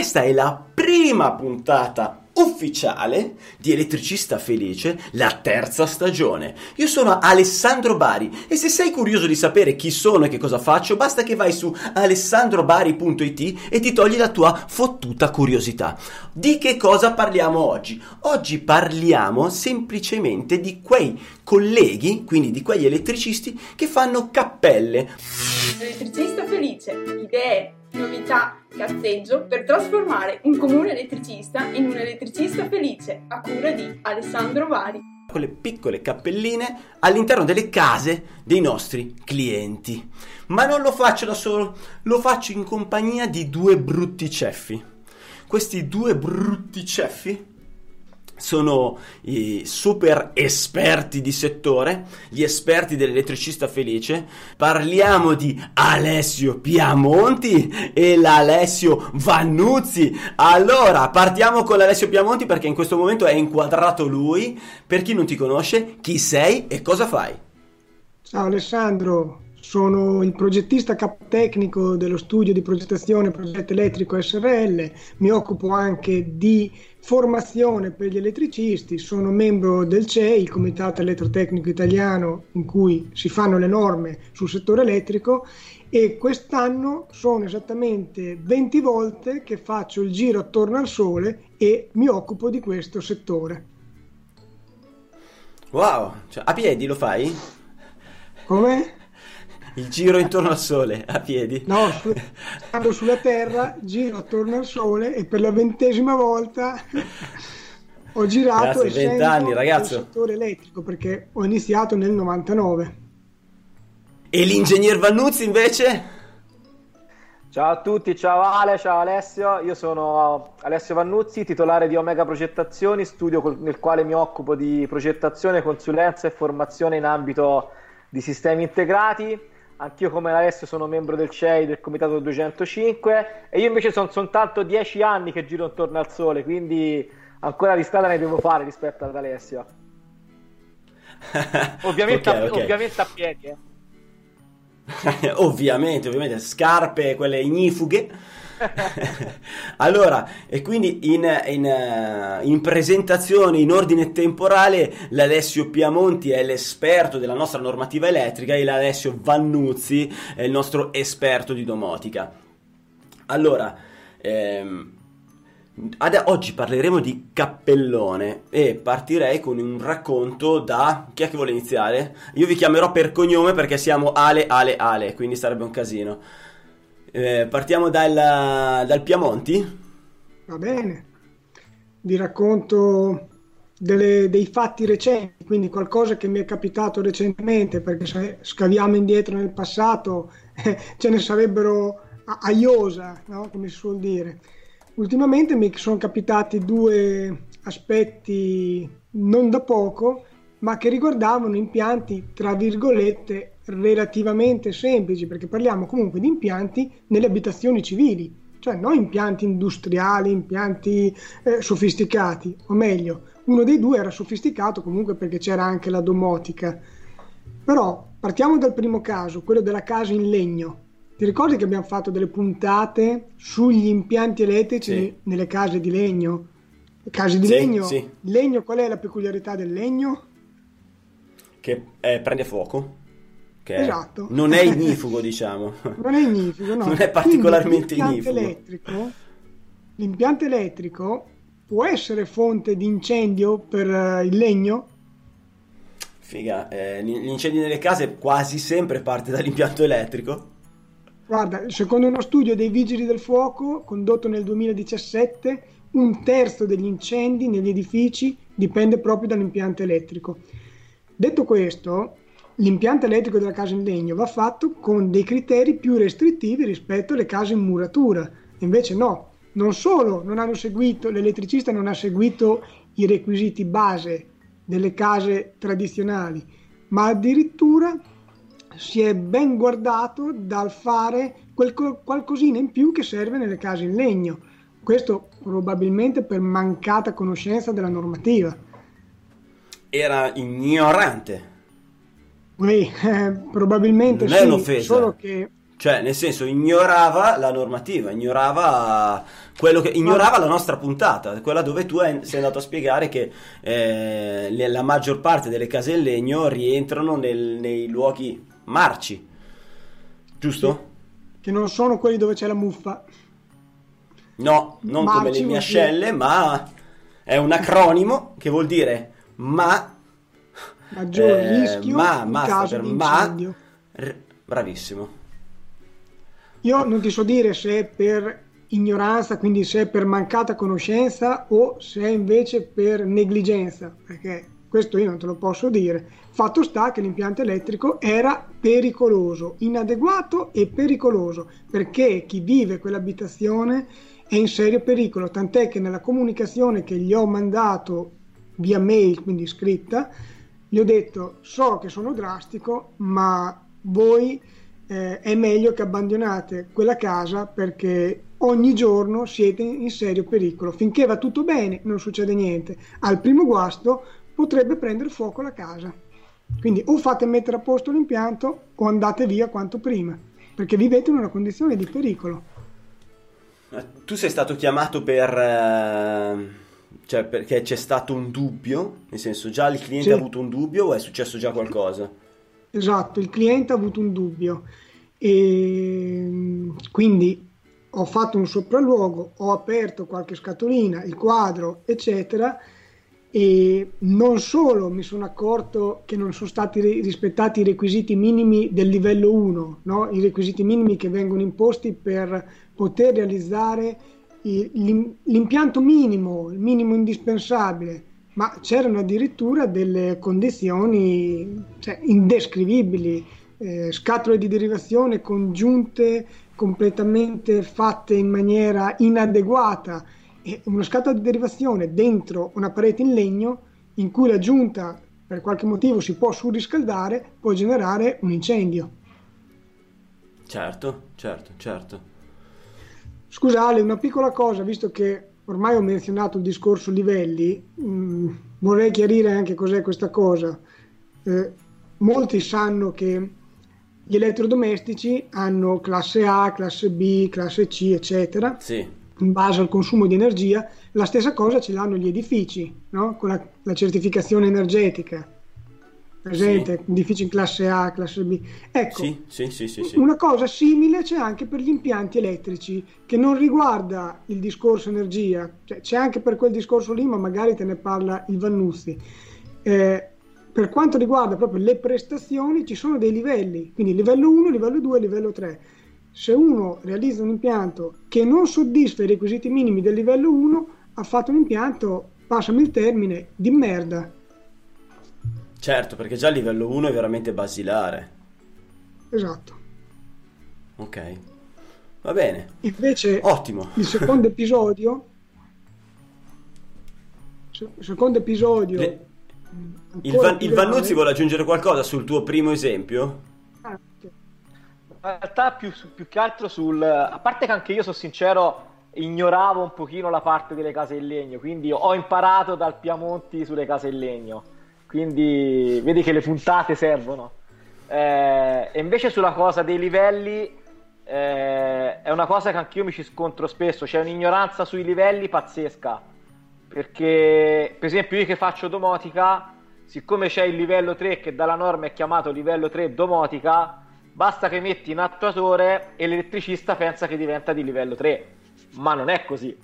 questa è la prima puntata ufficiale di Elettricista Felice, la terza stagione. Io sono Alessandro Bari e se sei curioso di sapere chi sono e che cosa faccio, basta che vai su alessandrobari.it e ti togli la tua fottuta curiosità. Di che cosa parliamo oggi? Oggi parliamo semplicemente di quei colleghi, quindi di quegli elettricisti che fanno cappelle. Elettricista Felice, idee, novità, cazzeggio per trasformare un comune elettricista in un elettricista felice a cura di Alessandro Vari. Quelle piccole cappelline all'interno delle case dei nostri clienti. Ma non lo faccio da solo, lo faccio in compagnia di due brutti ceffi. Questi due brutti ceffi sono i super esperti di settore, gli esperti dell'elettricista felice. Parliamo di Alessio Piamonti e l'Alessio Vannuzzi. Allora, partiamo con l'Alessio Piamonti perché in questo momento è inquadrato lui. Per chi non ti conosce, chi sei e cosa fai? Ciao Alessandro, sono il progettista capotecnico dello studio di progettazione Progetto Elettrico SRL, mi occupo anche di formazione per gli elettricisti, sono membro del CEI, il Comitato Elettrotecnico Italiano, in cui si fanno le norme sul settore elettrico e quest'anno sono esattamente 20 volte che faccio il giro attorno al Sole e mi occupo di questo settore. Wow, cioè, a piedi lo fai? Come? Il giro intorno al sole a piedi. No, stando sulla terra, giro attorno al sole e per la ventesima volta ho girato Grazie, 20 anni, ragazzo. nel settore elettrico perché ho iniziato nel 99. E l'ingegner Vannuzzi invece? Ciao a tutti, ciao Ale, ciao Alessio, io sono Alessio Vannuzzi, titolare di Omega Progettazioni, studio col- nel quale mi occupo di progettazione, consulenza e formazione in ambito di sistemi integrati. Anch'io come Alessio sono membro del CEI del Comitato 205 e io invece sono soltanto 10 anni che giro intorno al sole, quindi ancora di strada ne devo fare rispetto ad Alessio. Ovviamente, Ok, a, ok. ovviamente a piedi. eh. ovviamente, ovviamente, scarpe, quelle ignifughe. allora, e quindi in, in, eh, in presentazione, in ordine temporale, l'Alessio Piamonti è l'esperto della nostra normativa elettrica e l'Alessio Vannuzzi è il nostro esperto di domotica. Allora, ehm, ad- oggi parleremo di cappellone e partirei con un racconto da... Chi è che vuole iniziare? Io vi chiamerò per cognome perché siamo Ale, Ale, Ale, quindi sarebbe un casino. Eh, partiamo dal, dal Piamonti? Va bene, vi racconto delle- dei fatti recenti, quindi qualcosa che mi è capitato recentemente, perché se scaviamo indietro nel passato eh, ce ne sarebbero a, iosa, no? come si suol dire. Ultimamente mi sono capitati due aspetti non da poco, ma che riguardavano impianti, tra virgolette, relativamente semplici, perché parliamo comunque di impianti nelle abitazioni civili, cioè non impianti industriali, impianti eh, sofisticati, o meglio, uno dei due era sofisticato comunque perché c'era anche la domotica. Però partiamo dal primo caso, quello della casa in legno. Ti ricordi che abbiamo fatto delle puntate sugli impianti elettrici Sì. nelle case di legno? Le case di Sì, legno? sì. Legno, qual è la peculiarità del legno? Che eh, prende fuoco? Che Esatto. non è ignifugo, diciamo. Non è ignifico, no. Non è particolarmente Quindi ignifugo. l'impianto elettrico, l'impianto elettrico può essere fonte di incendio per eh, il legno? Figa, eh, gli incendi nelle case quasi sempre parte dall'impianto elettrico. Guarda, secondo uno studio dei Vigili del Fuoco condotto nel 2017, un terzo degli incendi negli edifici dipende proprio dall'impianto elettrico. Detto questo, l'impianto elettrico della casa in legno va fatto con dei criteri più restrittivi rispetto alle case in muratura. Invece no, non solo non hanno seguito, l'elettricista non ha seguito i requisiti base delle case tradizionali, ma addirittura si è ben guardato dal fare quel co- qualcosina in più che serve nelle case in legno. Questo probabilmente per mancata conoscenza della normativa. Era ignorante. Poi, eh, probabilmente Non è sì, un'offesa. solo che Cioè, nel senso, ignorava la normativa, ignorava quello che ignorava la nostra puntata, quella dove tu sei andato a spiegare che eh, la maggior parte delle case in legno rientrano nel, nei luoghi marci. Giusto? Sì, che non sono quelli dove c'è la muffa. No, non marci come le mie ascelle, ma è un acronimo che vuol dire ma maggior eh, rischio ma, in caso per ma r- bravissimo io non ti so dire se è per ignoranza, quindi se è per mancata conoscenza o se è invece per negligenza, perché questo io non te lo posso dire. Fatto sta che l'impianto elettrico era pericoloso, inadeguato e pericoloso, perché chi vive quell'abitazione è in serio pericolo, tant'è che nella comunicazione che gli ho mandato via mail, quindi scritta, gli ho detto so che sono drastico, ma voi eh, è meglio che abbandonate quella casa perché ogni giorno siete in serio pericolo. Finché va tutto bene, non succede niente. Al primo guasto potrebbe prendere fuoco la casa. Quindi o fate mettere a posto l'impianto o andate via quanto prima, perché vivete in una condizione di pericolo. Tu sei stato chiamato per... Eh, cioè perché c'è stato un dubbio? Nel senso, già il cliente sì. ha avuto un dubbio o è successo già qualcosa? Esatto, il cliente ha avuto un dubbio e quindi ho fatto un sopralluogo, ho aperto qualche scatolina, il quadro, eccetera, e non solo mi sono accorto che non sono stati rispettati i requisiti minimi del livello 1, no? i requisiti minimi che vengono imposti per poter realizzare l'impianto minimo, il minimo indispensabile, ma c'erano addirittura delle condizioni cioè, indescrivibili, eh, scatole di derivazione congiunte completamente fatte in maniera inadeguata e una scatola di derivazione dentro una parete in legno in cui la giunta per qualche motivo si può surriscaldare può generare un incendio. Certo, certo, certo. Scusate, una piccola cosa, visto che ormai ho menzionato il discorso livelli, mh, mm, vorrei chiarire anche cos'è questa cosa. Eh, molti sanno che gli elettrodomestici hanno classe A, classe B, classe C, eccetera. Sì. In base al consumo di energia, la stessa cosa ce l'hanno gli edifici, no? con la, la certificazione energetica presente, sì. edifici in classe A, classe B. Ecco, sì, sì, una cosa simile c'è anche per gli impianti elettrici, che non riguarda il discorso energia, cioè, c'è anche per quel discorso lì, ma magari te ne parla il Vannuzzi. Eh, per quanto riguarda proprio le prestazioni ci sono dei livelli, quindi livello 1, livello 2, livello 3. Se uno realizza un impianto che non soddisfa i requisiti minimi del livello 1, ha fatto un impianto, passami il termine, di merda. Certo, perché già il livello 1 è veramente basilare. Esatto. Ok. Va bene. Invece, Ottimo. il secondo episodio... Il secondo episodio... Le il, Van, il Vannuzzi vuole aggiungere qualcosa sul tuo primo esempio? In realtà più, più, che altro sul... A parte che anche io sono sincero, ignoravo un pochino la parte delle case in legno, quindi ho imparato dal Piamonti sulle case in legno. Quindi vedi che le puntate servono. Eh, e invece sulla cosa dei livelli eh, è una cosa che anch'io mi ci scontro spesso, c'è un'ignoranza sui livelli pazzesca. Perché per esempio io che faccio domotica siccome c'è il livello 3 che dalla norma è chiamato livello 3 domotica basta che metti in attuatore e l'elettricista pensa che diventa di livello 3 ma non è così.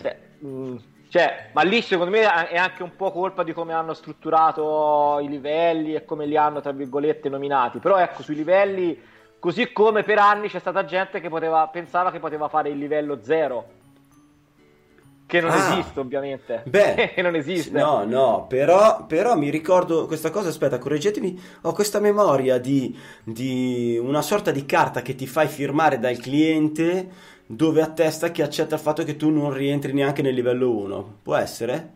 Cioè, mh, mm, cioè, ma lì secondo me è anche un po' colpa di come hanno strutturato i livelli e come li hanno tra virgolette nominati però ecco sui livelli così come per anni c'è stata gente che poteva, pensava che poteva fare il livello 0 che non ah, esiste ovviamente. Beh, non esiste. No, no, però, però, mi ricordo questa cosa, aspetta, correggetemi, ho questa memoria di, di, una sorta di carta che ti fai firmare dal cliente dove attesta che accetta il fatto che tu non rientri neanche nel livello 1. Può essere?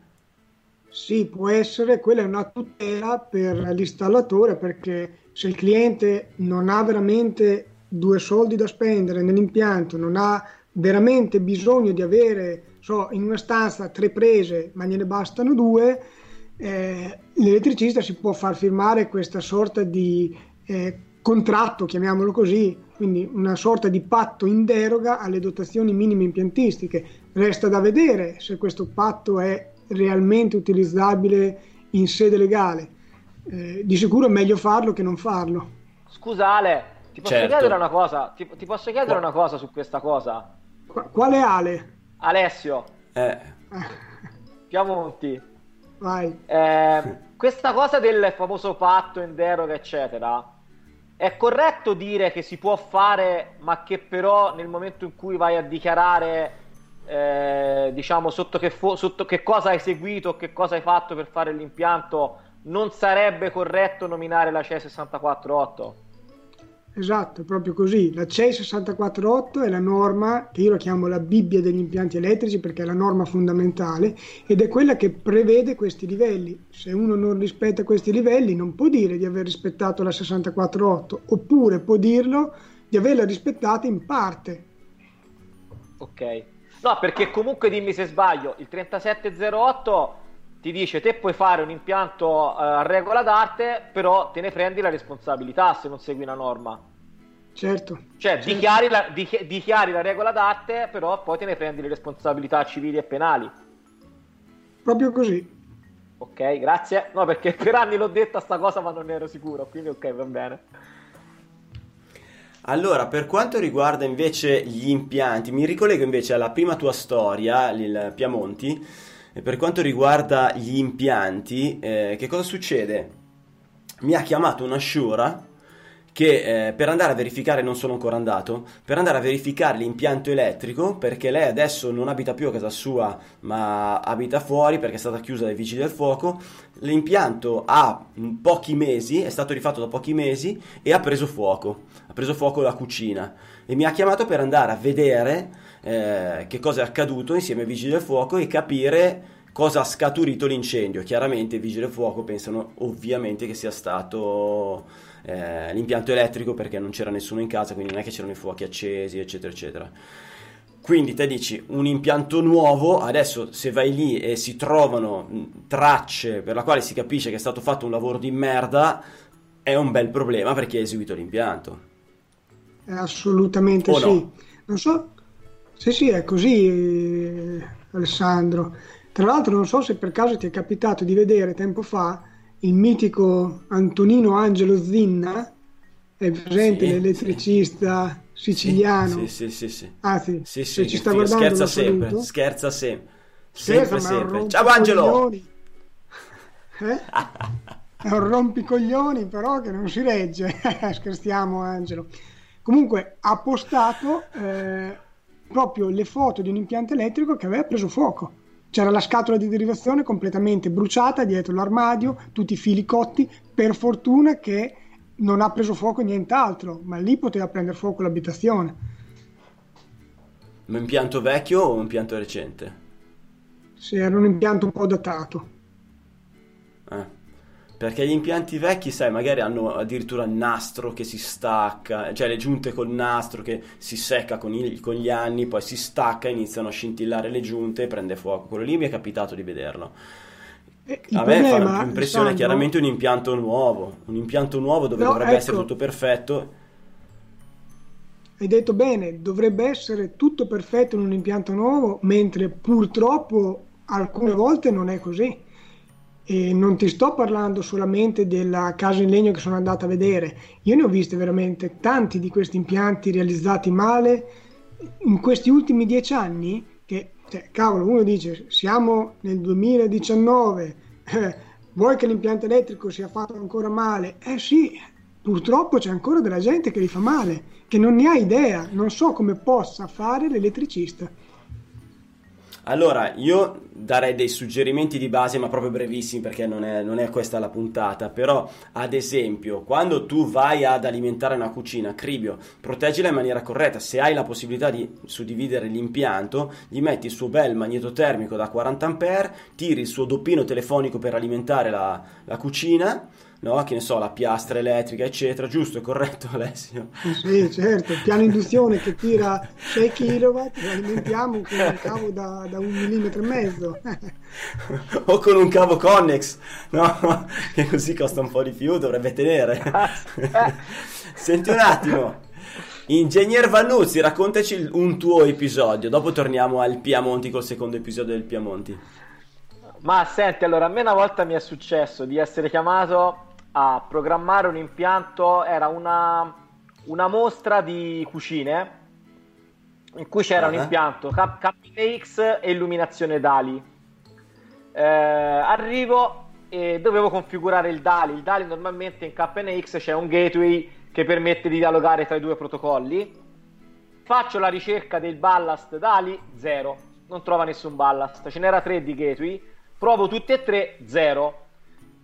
Sì, può essere, quella è una tutela per l'installatore perché se il cliente non ha veramente due soldi da spendere nell'impianto, non ha veramente bisogno di avere so, in una stanza tre prese ma gliene bastano due, eh, l'elettricista si può far firmare questa sorta di eh, contratto, chiamiamolo così, quindi una sorta di patto in deroga alle dotazioni minime impiantistiche. Resta da vedere se questo patto è realmente utilizzabile in sede legale. Eh, di sicuro è meglio farlo che non farlo. Scusa Ale, ti posso certo. chiedere una cosa? Ti, ti posso chiedere Qua... una cosa su questa cosa? Qua, quale Ale? Alessio. Eh. Piamonti. Vai. Eh, questa cosa del famoso patto in deroga, eccetera, è corretto dire che si può fare, ma che però nel momento in cui vai a dichiarare, eh, diciamo, sotto che, fo- sotto che cosa hai seguito, che cosa hai fatto per fare l'impianto, non sarebbe corretto nominare la CE 648? Esatto, proprio così. La CEI 648 è la norma che io la chiamo la Bibbia degli impianti elettrici perché è la norma fondamentale ed è quella che prevede questi livelli. Se uno non rispetta questi livelli non può dire di aver rispettato la 648 oppure può dirlo di averla rispettata in parte. Ok. No, perché comunque dimmi se sbaglio, il 3708 ti dice te puoi fare un impianto uh, a regola d'arte, però te ne prendi la responsabilità se non segui una norma. Certo. Cioè, certo. Dichiari, la, dichi, dichiari la regola d'arte, però poi te ne prendi le responsabilità civili e penali. Proprio così. Ok, grazie. No, perché per anni l'ho detta sta cosa, ma non ne ero sicuro, quindi ok, va bene. Allora, per quanto riguarda invece gli impianti, mi ricollego invece alla prima tua storia, il Piamonti e per quanto riguarda gli impianti, eh, che cosa succede? Mi ha chiamato una Shura che eh, per andare a verificare, non sono ancora andato, per andare a verificare l'impianto elettrico, perché lei adesso non abita più a casa sua, ma abita fuori perché è stata chiusa dai vigili del fuoco, l'impianto ha pochi mesi, è stato rifatto da pochi mesi e ha preso fuoco, ha preso fuoco la cucina e mi ha chiamato per andare a vedere eh, che cosa è accaduto insieme ai vigili del fuoco e capire cosa ha scaturito l'incendio. Chiaramente i vigili del fuoco pensano ovviamente che sia stato eh, l'impianto elettrico perché non c'era nessuno in casa, quindi non è che c'erano i fuochi accesi, eccetera, eccetera. Quindi te dici un impianto nuovo, adesso se vai lì e si trovano tracce per la quale si capisce che è stato fatto un lavoro di merda, è un bel problema perché hai eseguito l'impianto. Assolutamente o sì. No? Non so, sì, sì, è così, Alessandro. Tra l'altro non so se per caso ti è capitato di vedere tempo fa il mitico Antonino Angelo Zinna, è presente sì, l'elettricista sì. siciliano. Sì, sì, sì, sì. Ah, sì. sì, sì ci sta guardando scherza sempre, saluto. scherza sempre. Sempre, sempre. Ciao Angelo! Eh? è un rompicoglioni però che non si regge. Scherziamo Angelo. Comunque ha postato... Eh, proprio le foto di un impianto elettrico che aveva preso fuoco. C'era la scatola di derivazione completamente bruciata dietro l'armadio, tutti i fili cotti. Per fortuna che non ha preso fuoco nient'altro, ma lì poteva prendere fuoco l'abitazione. Un impianto vecchio o un impianto recente? Sì, era un impianto un po' datato. Perché gli impianti vecchi, sai, magari hanno addirittura il nastro che si stacca, cioè le giunte col nastro che si secca con, il, con gli anni, poi si stacca, iniziano a scintillare le giunte e prende fuoco. Quello lì mi è capitato di vederlo. Eh, a me fa impressione Sandro... chiaramente un impianto nuovo, un impianto nuovo dove no, dovrebbe ecco. essere tutto perfetto. Hai detto bene, dovrebbe essere tutto perfetto in un impianto nuovo, mentre purtroppo alcune volte non è così e non ti sto parlando solamente della casa in legno che sono andato a vedere, io ne ho viste veramente tanti di questi impianti realizzati male in questi ultimi dieci anni che, cioè, cavolo, uno dice siamo nel 2019, eh, vuoi che l'impianto elettrico sia fatto ancora male? Eh sì, purtroppo c'è ancora della gente che li fa male, che non ne ha idea, non so come possa fare l'elettricista. Allora, io darei dei suggerimenti di base, ma proprio brevissimi perché non è, non è, questa la puntata. Però, ad esempio, quando tu vai ad alimentare una cucina, Cribio, proteggila in maniera corretta. Se hai la possibilità di suddividere l'impianto, gli metti il suo bel magneto termico da 40 A, tiri il suo doppino telefonico per alimentare la, la cucina no? Che ne so, la piastra elettrica, eccetera, giusto, corretto Alessio? Sì, certo, il piano induzione che tira 6 kW, lo alimentiamo con un cavo da, da un millimetro e mezzo. o con un cavo connex, no? Che così costa un po' di più, dovrebbe tenere. Senti un attimo. Ingegner Vannuzzi, raccontaci un tuo episodio, dopo torniamo al Piamonti col secondo episodio del Piamonti. Ma senti, allora a me una volta mi è successo di essere chiamato a programmare un impianto, era una, una mostra di cucine in cui c'era uh-huh. un impianto KNX e illuminazione DALI. Eh, arrivo e dovevo configurare il DALI. Il DALI normalmente in KNX c'è un gateway che permette di dialogare tra i due protocolli. Faccio la ricerca del ballast DALI, zero. Non trova nessun ballast. Ce n'era tre di gateway provo tutti e tre, zero.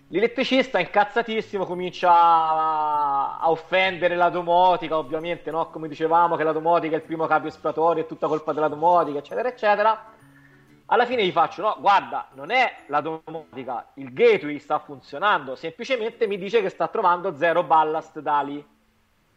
L'elettricista incazzatissimo comincia a, a, offendere la domotica, ovviamente, no? come dicevamo che la domotica è il primo capo espiatorio, è tutta colpa della domotica, eccetera, eccetera. Alla fine gli faccio, no, guarda, non è la domotica, il gateway sta funzionando, semplicemente mi dice che sta trovando zero ballast DALI.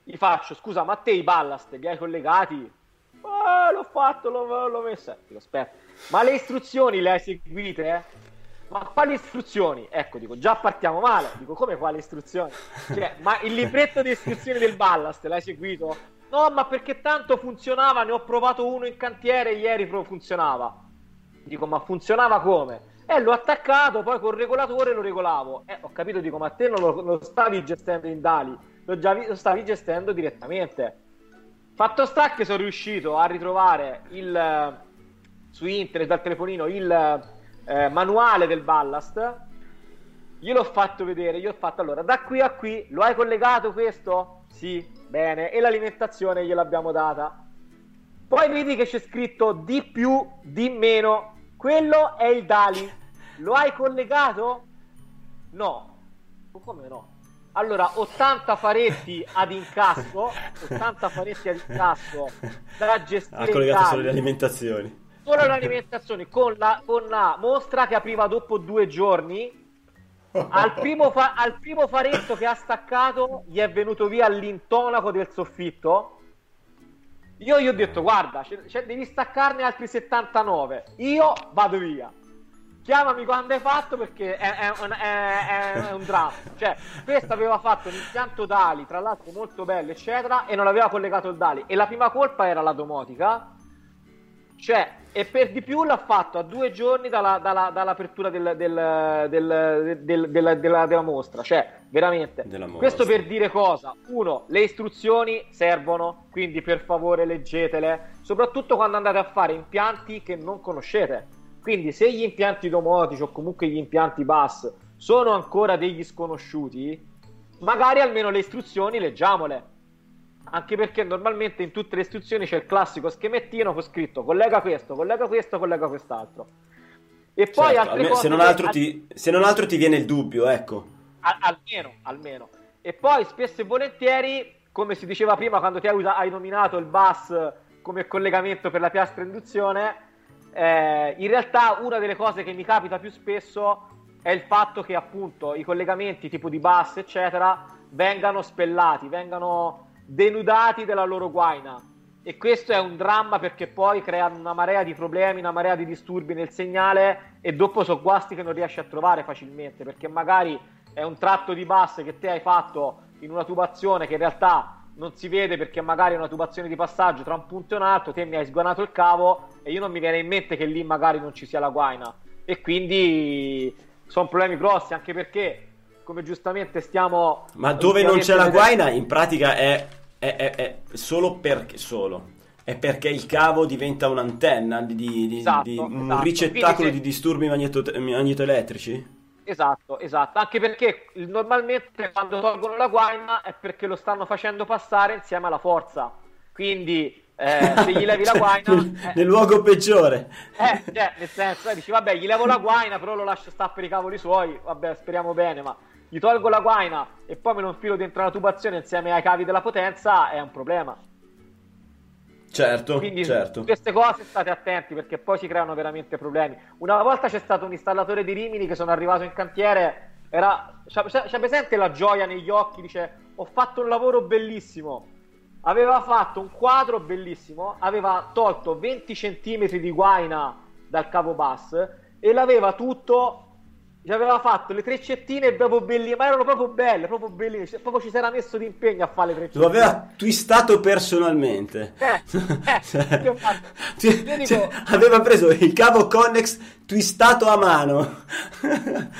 Gli faccio, scusa, ma te i ballast li hai collegati? Eh, l'ho fatto, l'ho, l'ho messo. Aspetta, ma le istruzioni le hai seguite? Eh? Ma quali istruzioni? Ecco, dico, già partiamo male. Dico, come quali istruzioni? Cioè, ma il libretto di istruzioni del Ballast l'hai seguito? No, ma perché tanto funzionava, ne ho provato uno in cantiere ieri funzionava. Dico, ma funzionava come? Eh, l'ho attaccato, poi col regolatore lo regolavo. Eh, ho capito, dico, ma te non lo, lo stavi gestendo in DALI, lo, già, lo stavi gestendo direttamente. Fatto sta che sono riuscito a ritrovare il, su internet, dal telefonino, il eh, manuale del ballast. Io l'ho fatto vedere, io ho fatto allora da qui a qui, lo hai collegato questo? Sì, bene, e l'alimentazione gliel'abbiamo data. Poi vedi che c'è scritto di più, di meno, quello è il DALI. Lo hai collegato? No. Come no? Allora, 80 faretti ad incasso, 80 faretti ad incasso da gestire. Ha collegato solo le alimentazioni solo l'alimentazione con la, con la mostra che apriva dopo due giorni. Al primo, fa- al primo faretto che ha staccato gli è venuto via l'intonaco del soffitto. Io gli ho detto: Guarda, c- c- devi staccarne altri 79. Io vado via. Chiamami quando hai fatto perché è, è, è, è un dramma. Cioè, questo aveva fatto un impianto DALI, tra l'altro molto bello, eccetera, e non aveva collegato il DALI. E la prima colpa era la domotica cioè, e per di più l'ha fatto a due giorni dalla, dalla, dall'apertura del, del, del, della, della, della, mostra. Cioè, veramente. Questo per dire cosa? Uno, le istruzioni servono, quindi per favore leggetele, soprattutto quando andate a fare impianti che non conoscete. Quindi se gli impianti domotici o comunque gli impianti bus sono ancora degli sconosciuti, magari almeno le istruzioni leggiamole anche perché normalmente in tutte le istruzioni c'è il classico schemettino con scritto collega questo, collega questo, collega quest'altro. E poi certo, altre almeno, cose... Se non, altro ti, se non altro ti viene il dubbio, ecco. Al, almeno, almeno. E poi spesso e volentieri, come si diceva prima quando ti hai, hai nominato il bus come collegamento per la piastra induzione, eh, in realtà una delle cose che mi capita più spesso è il fatto che appunto i collegamenti tipo di bus eccetera vengano spellati, vengano denudati della loro guaina. E questo è un dramma perché poi creano una marea di problemi, una marea di disturbi nel segnale e dopo sono guasti che non riesci a trovare facilmente perché magari è un tratto di bus che te hai fatto in una tubazione che in realtà non si vede perché magari è una tubazione di passaggio tra un punto e un altro, te mi hai sguanato il cavo e io non mi viene in mente che lì magari non ci sia la guaina e quindi sono problemi grossi anche perché come giustamente stiamo ma dove non c'è la guaina in pratica è è, è, è solo perché solo è perché il cavo diventa un'antenna di, di, esatto, di un esatto. ricettacolo se... di disturbi magneto, magnetoelettrici? Esatto, esatto, anche perché normalmente quando tolgono la guaina è perché lo stanno facendo passare insieme alla forza. Quindi eh, se gli levi la cioè, guaina nel, eh, luogo peggiore eh, cioè, nel senso eh, dici vabbè gli levo la guaina però lo lascio stare per i cavoli suoi vabbè speriamo bene ma gli tolgo la guaina e poi me lo infilo dentro la tubazione insieme ai cavi della potenza, è un problema. Certo, Quindi certo. queste cose state attenti perché poi si creano veramente problemi. Una volta c'è stato un installatore di Rimini che sono arrivato in cantiere era, c'è, c'è presente la gioia negli occhi, dice ho fatto un lavoro bellissimo, aveva fatto un quadro bellissimo, aveva tolto 20 cm di guaina dal cavo bus e l'aveva tutto gli aveva fatto le treccettine proprio bellissime, ma erano proprio belle, proprio bellissime. Proprio ci si era messo d'impegno a fare le treccettine. Lo aveva twistato personalmente. Eh, eh, Ti- io dico- cioè, aveva preso il cavo Connex twistato a mano.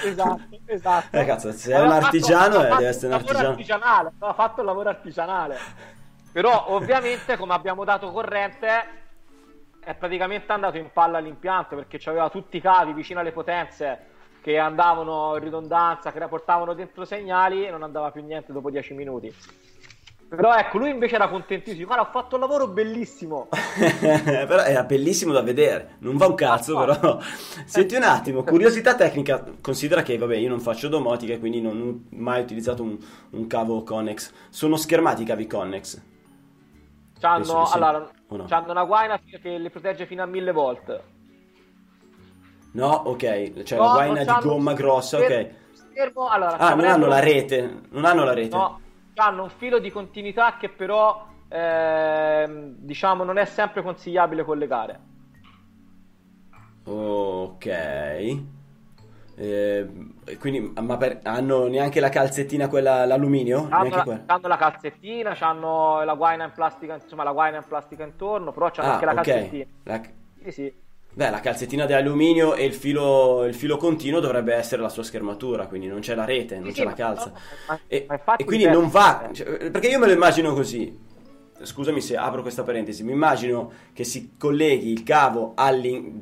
esatto, esatto. Eh, cazzo, se è un artigiano, eh, fatto deve essere un lavoro artigiano. artigianale, aveva fatto il lavoro artigianale. Però ovviamente come abbiamo dato corrente è praticamente andato in palla l'impianto perché aveva tutti i cavi vicino alle potenze che andavano in ridondanza, che portavano dentro segnali e non andava più niente dopo 10 minuti. Però ecco, lui invece era contentissimo. Guarda, ho fatto un lavoro bellissimo. però era bellissimo da vedere, non va un cazzo però. Senti un attimo, curiosità tecnica, considera che vabbè io non faccio domotica e quindi non ho mai utilizzato un, un cavo Connex. Sono schermati i cavi Connex? C'hanno, sì. allora, no? c'hanno una guaina che le protegge fino a 1000 volt. No, ok, cioè No, la guaina di gomma grossa, schermo- ok. schermo, allora, Ah, non hanno la rete, non hanno la rete. No, hanno un filo di continuità che però ehm, diciamo non è sempre consigliabile collegare. Ok. Eh, quindi, ma per- hanno neanche la calzettina quella l'alluminio? Hanno la, quella? hanno la calzettina, hanno la guaina in plastica, insomma la guaina in plastica intorno, però c'hanno Ah, anche la ok. calzettina. La- Sì, sì. Beh, la calzettina di alluminio e il filo, il filo continuo dovrebbe essere la sua schermatura, quindi non c'è la rete, non Sì, c'è sì, la calza. ma- E, ma e quindi non va, cioè, perché io me lo immagino così. Scusami se apro questa parentesi, mi immagino che si colleghi il cavo all'in-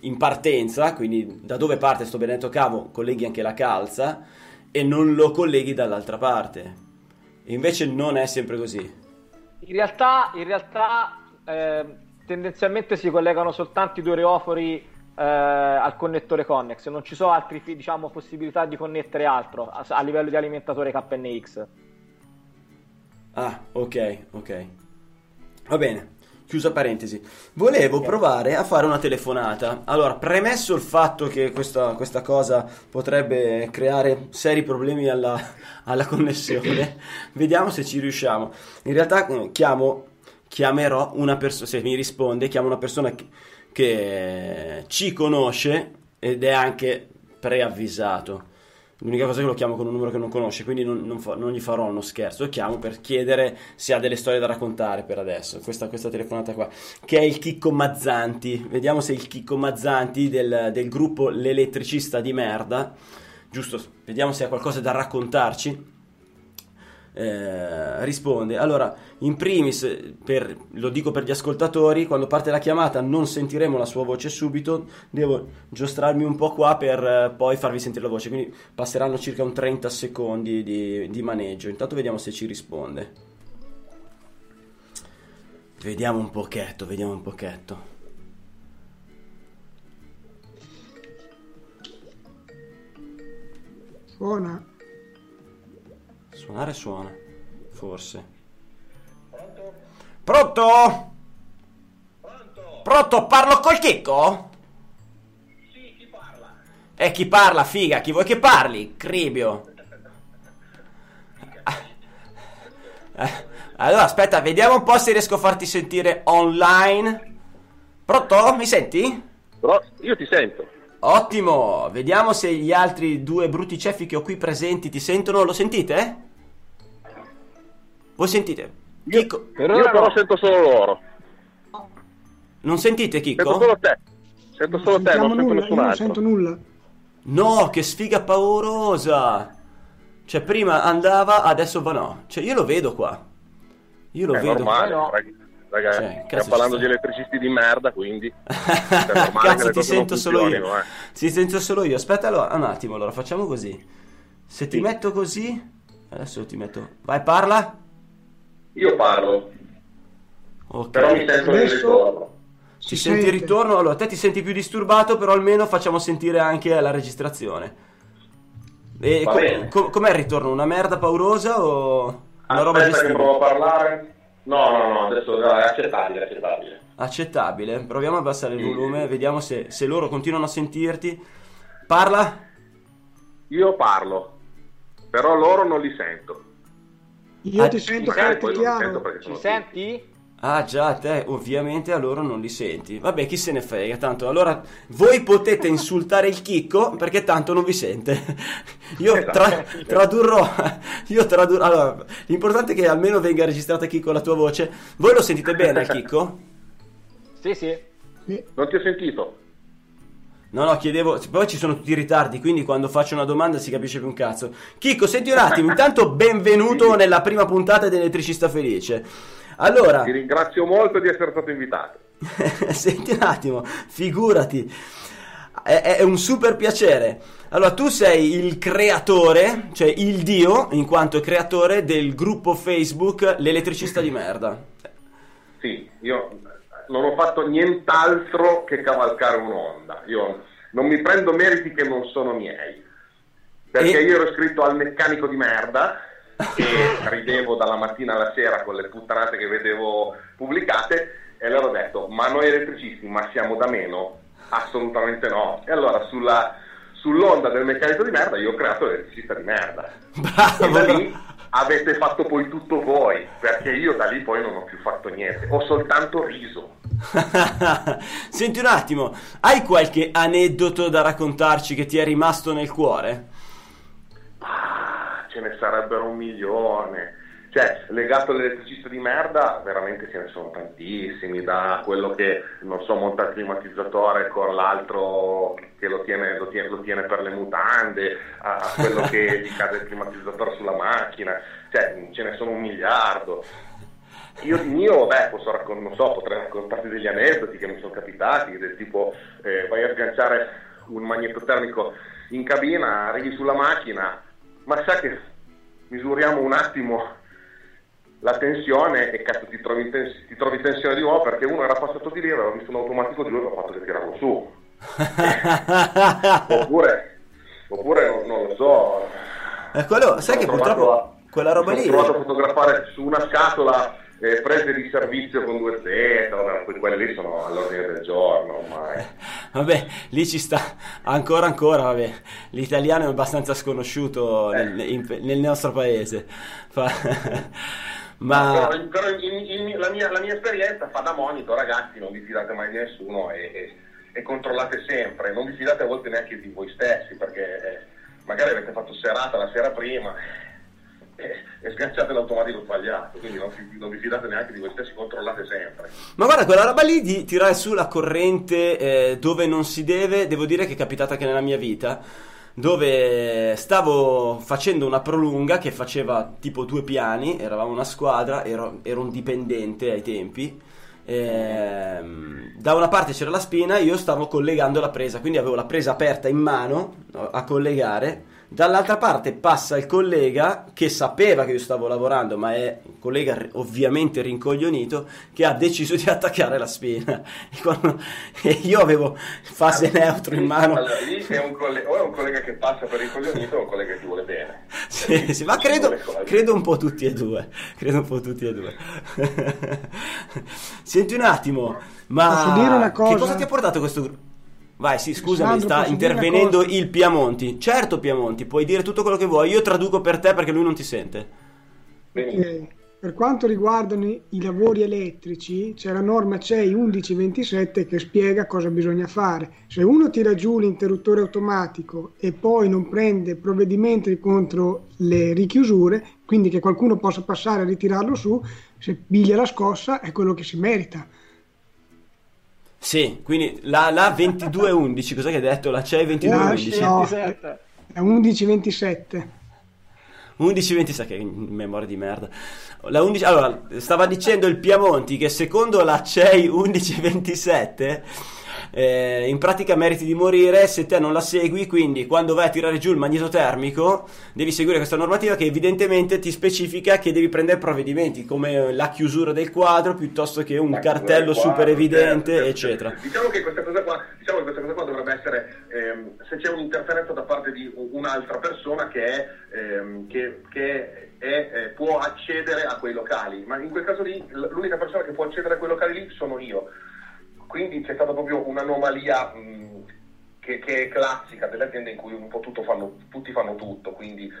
in partenza, quindi da dove parte sto benedetto cavo, colleghi anche la calza e non lo colleghi dall'altra parte. E invece non è sempre così. In realtà, in realtà ehm, tendenzialmente si collegano soltanto i due reofori eh, al connettore Connex, non ci sono altre diciamo, possibilità di connettere altro a, a livello di alimentatore KNX. Ah, ok, ok. Va bene. Chiusa parentesi. Volevo provare a fare una telefonata. Allora, premesso il fatto che questa, questa cosa potrebbe creare seri problemi alla, alla connessione, vediamo se ci riusciamo. In realtà eh, chiamo, chiamerò una persona, se mi risponde, chiamo una persona che, che ci conosce ed è anche preavvisato. L'unica cosa è che lo chiamo con un numero che non conosce, quindi non, non fa- non gli farò uno scherzo. Lo chiamo per chiedere se ha delle storie da raccontare per adesso. Questa, questa telefonata qua, che è il Chicco Mazzanti. Vediamo se il Chicco Mazzanti del, del gruppo L'Elettricista di merda. Giusto, vediamo se ha qualcosa da raccontarci. Eh, risponde. Allora in primis per- lo dico per gli ascoltatori quando parte la chiamata non sentiremo la sua voce subito devo giostrarmi un po' qua per eh, poi farvi sentire la voce quindi passeranno circa un 30 secondi di, di maneggio. Intanto vediamo se ci risponde. Vediamo un pochetto vediamo un pochetto. Suona. Suonare suona, forse. Pronto? Pronto? Parlo col chicco? Sì, chi parla? E chi parla, figa? Chi vuoi che parli? Cribio. Eh, Allora, aspetta, vediamo un po' se riesco a farti sentire online. Pronto? Mi senti? Però io ti sento. Ottimo, vediamo se gli altri due brutti ceffi che ho qui presenti ti sentono. Lo sentite? Voi sentite? Chicco, io però sento solo loro. non sentite Sento Chicco? solo te. Sento solo te, non sento nulla, nessun io non altro. sento nulla. No, che sfiga paurosa! Cioè, prima andava, adesso va no. Cioè, io lo vedo qua. Io lo È vedo. normale, No. rag- ragazzi. Cioè, cazzo, stiamo parlando di elettricisti di merda, quindi Cazzo, ti non sento solo io. eh. Ti sento solo io. Aspetta allora, un attimo, allora facciamo così. Se ti Sì. metto così, adesso ti metto. Vai, parla. Io parlo, Ok. però mi sento nel Adesso- ritorno. Ti Si senti il sente. ritorno? Allora, te ti senti più disturbato, però almeno facciamo sentire anche la registrazione. E Va co- bene. co- com'è il ritorno? Una merda paurosa o una roba Aspetta che gestibile? provo a parlare. No, no, no, adesso no, è accettabile, accettabile. Accettabile. Proviamo a abbassare il volume, vediamo se, se loro continuano a sentirti. Parla? Io parlo, però loro non li sento. Io Ah, ti sento e non li sento chiaro. perché Ci senti? Ah già, te ovviamente a loro non li senti. Vabbè, chi se ne frega, tanto allora voi potete insultare il chicco perché tanto non vi sente. Io Esatto. tra- tradurrò, io tradurrò, allora, l'importante è che almeno venga registrata Chicco la tua voce. Voi lo sentite bene, Chicco? Sì, sì. Sì. Non ti ho sentito. No, no, chiedevo, poi ci sono tutti i ritardi, quindi quando faccio una domanda si capisce più un cazzo. Chicco, senti un attimo, intanto benvenuto nella prima puntata dell'Elettricista Felice. Allora, Ti ringrazio molto di essere stato invitato. Senti un attimo, figurati, è, è un super piacere. Allora, tu sei il creatore, cioè il dio, in quanto creatore del gruppo Facebook L'Elettricista di merda. Sì, io non ho fatto nient'altro che cavalcare un'onda. Io non mi prendo meriti che non sono miei. Perché E- io ero iscritto al meccanico di merda e ridevo dalla mattina alla sera con le puttanate che vedevo pubblicate e allora ho detto ma noi elettricisti ma siamo da meno? Assolutamente no. E allora sulla- sull'onda del meccanico di merda io ho creato l'elettricista di merda. Bravo, E da lì avete fatto poi tutto voi, perché io da lì poi non ho più fatto niente, ho soltanto riso. Senti un attimo, hai qualche aneddoto da raccontarci che ti è rimasto nel cuore? Ah, ce ne sarebbero un milione. Cioè, legato all'elettricista di merda, veramente ce ne sono tantissimi, da quello che, non so, monta il climatizzatore con l'altro che lo tiene, lo tiene- lo tiene per le mutande, a quello che gli cade il climatizzatore sulla macchina, cioè, ce ne sono un miliardo. Io di mio, beh, posso raccon- non so, potrei raccontarti degli aneddoti che mi sono capitati, del tipo eh, vai a sganciare un magnetotermico in cabina, arrivi sulla macchina, ma sa che misuriamo un attimo la tensione e cazzo ti trovi, tens- ti trovi tensione di nuovo perché uno era passato di lì, aveva visto un automatico di lui e aveva fatto che tirarlo su. Oppure, oppure non, non lo so. Eh, quello- sai che purtroppo a- quella roba lì... sono trovato a fotografare su una scatola eh, prese di servizio con due Z, quelle lì sono all'ordine del giorno ormai. Vabbè, lì ci sta ancora ancora, vabbè. L'italiano è abbastanza sconosciuto Eh. nel, in- nel nostro paese. Fa- Ma però in- in- la, mia, la mia esperienza fa da monito, ragazzi, non vi fidate mai di nessuno e, e- e controllate sempre, non vi fidate a volte neanche di voi stessi perché eh, magari avete fatto serata la sera prima e, e sganciate l'automatico sbagliato, quindi non, non vi fidate neanche di voi stessi, controllate sempre. Ma guarda, quella roba lì di tirare su la corrente eh, dove non si deve, devo dire che è capitata anche nella mia vita, dove stavo facendo una prolunga che faceva tipo due piani, eravamo una squadra, ero, ero un dipendente ai tempi. ehm, da una parte c'era la spina, io stavo collegando la presa, quindi avevo la presa aperta in mano no, a collegare. Dall'altra parte passa il collega che sapeva che io stavo lavorando, ma è un collega ovviamente rincoglionito, che ha deciso di attaccare la spina. E, quando- e io avevo fase neutro in mano. Allora, lì è un collega, o è un collega che passa per il coglionito o è un collega che ti vuole bene. Sì, sì, ma Ci credo, credo un po' tutti e due. Credo un po' tutti e due. Senti un attimo, ma Posso dire una cosa? che cosa ti ha portato questo gruppo? Vai, sì, scusami, sta intervenendo il Piamonti. Certo, Piamonti, puoi dire tutto quello che vuoi. Io traduco per te perché lui non ti sente. Eh, per quanto riguardano i, i lavori elettrici, c'è la norma CEI 1127 che spiega cosa bisogna fare. Se uno tira giù l'interruttore automatico e poi non prende provvedimenti contro le richiusure, quindi che qualcuno possa passare a ritirarlo su, se piglia la scossa è quello che si merita. Sì, quindi la, la 2211, cos'è che hai detto? La CEI 2211? No, 27. È 1127. 11.26, che memoria di merda. La 11 allora, stava dicendo il Piamonti che secondo la CEI 1127 eh, in pratica meriti di morire se te non la segui, quindi quando vai a tirare giù il magneto termico devi seguire questa normativa che evidentemente ti specifica che devi prendere provvedimenti come la chiusura del quadro piuttosto che un Ma cartello qua, super evidente, certo, certo. eccetera. Diciamo che questa cosa qua, diciamo che questa cosa qua dovrebbe essere, ehm, se c'è un'interferenza da parte di un'altra persona che, è, ehm, che, che è, eh, può accedere a quei locali, ma in quel caso lì l'unica persona che può accedere a quei locali lì sono io. Quindi c'è stata proprio un'anomalia mh, che, che, è classica delle aziende in cui un po' tutto fanno, tutti fanno tutto, quindi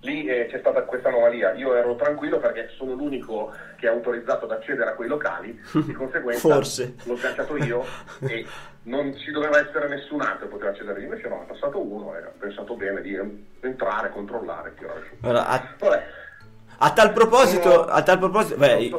lì eh, c'è stata questa anomalia. Io ero tranquillo perché sono l'unico che è autorizzato ad accedere a quei locali, di conseguenza Forse. l'ho sganciato io e non ci doveva essere nessun altro che poteva accedere. Invece no, è passato uno e ho pensato bene di entrare, controllare. Allora, a, a tal proposito, sono- a tal proposito, beh,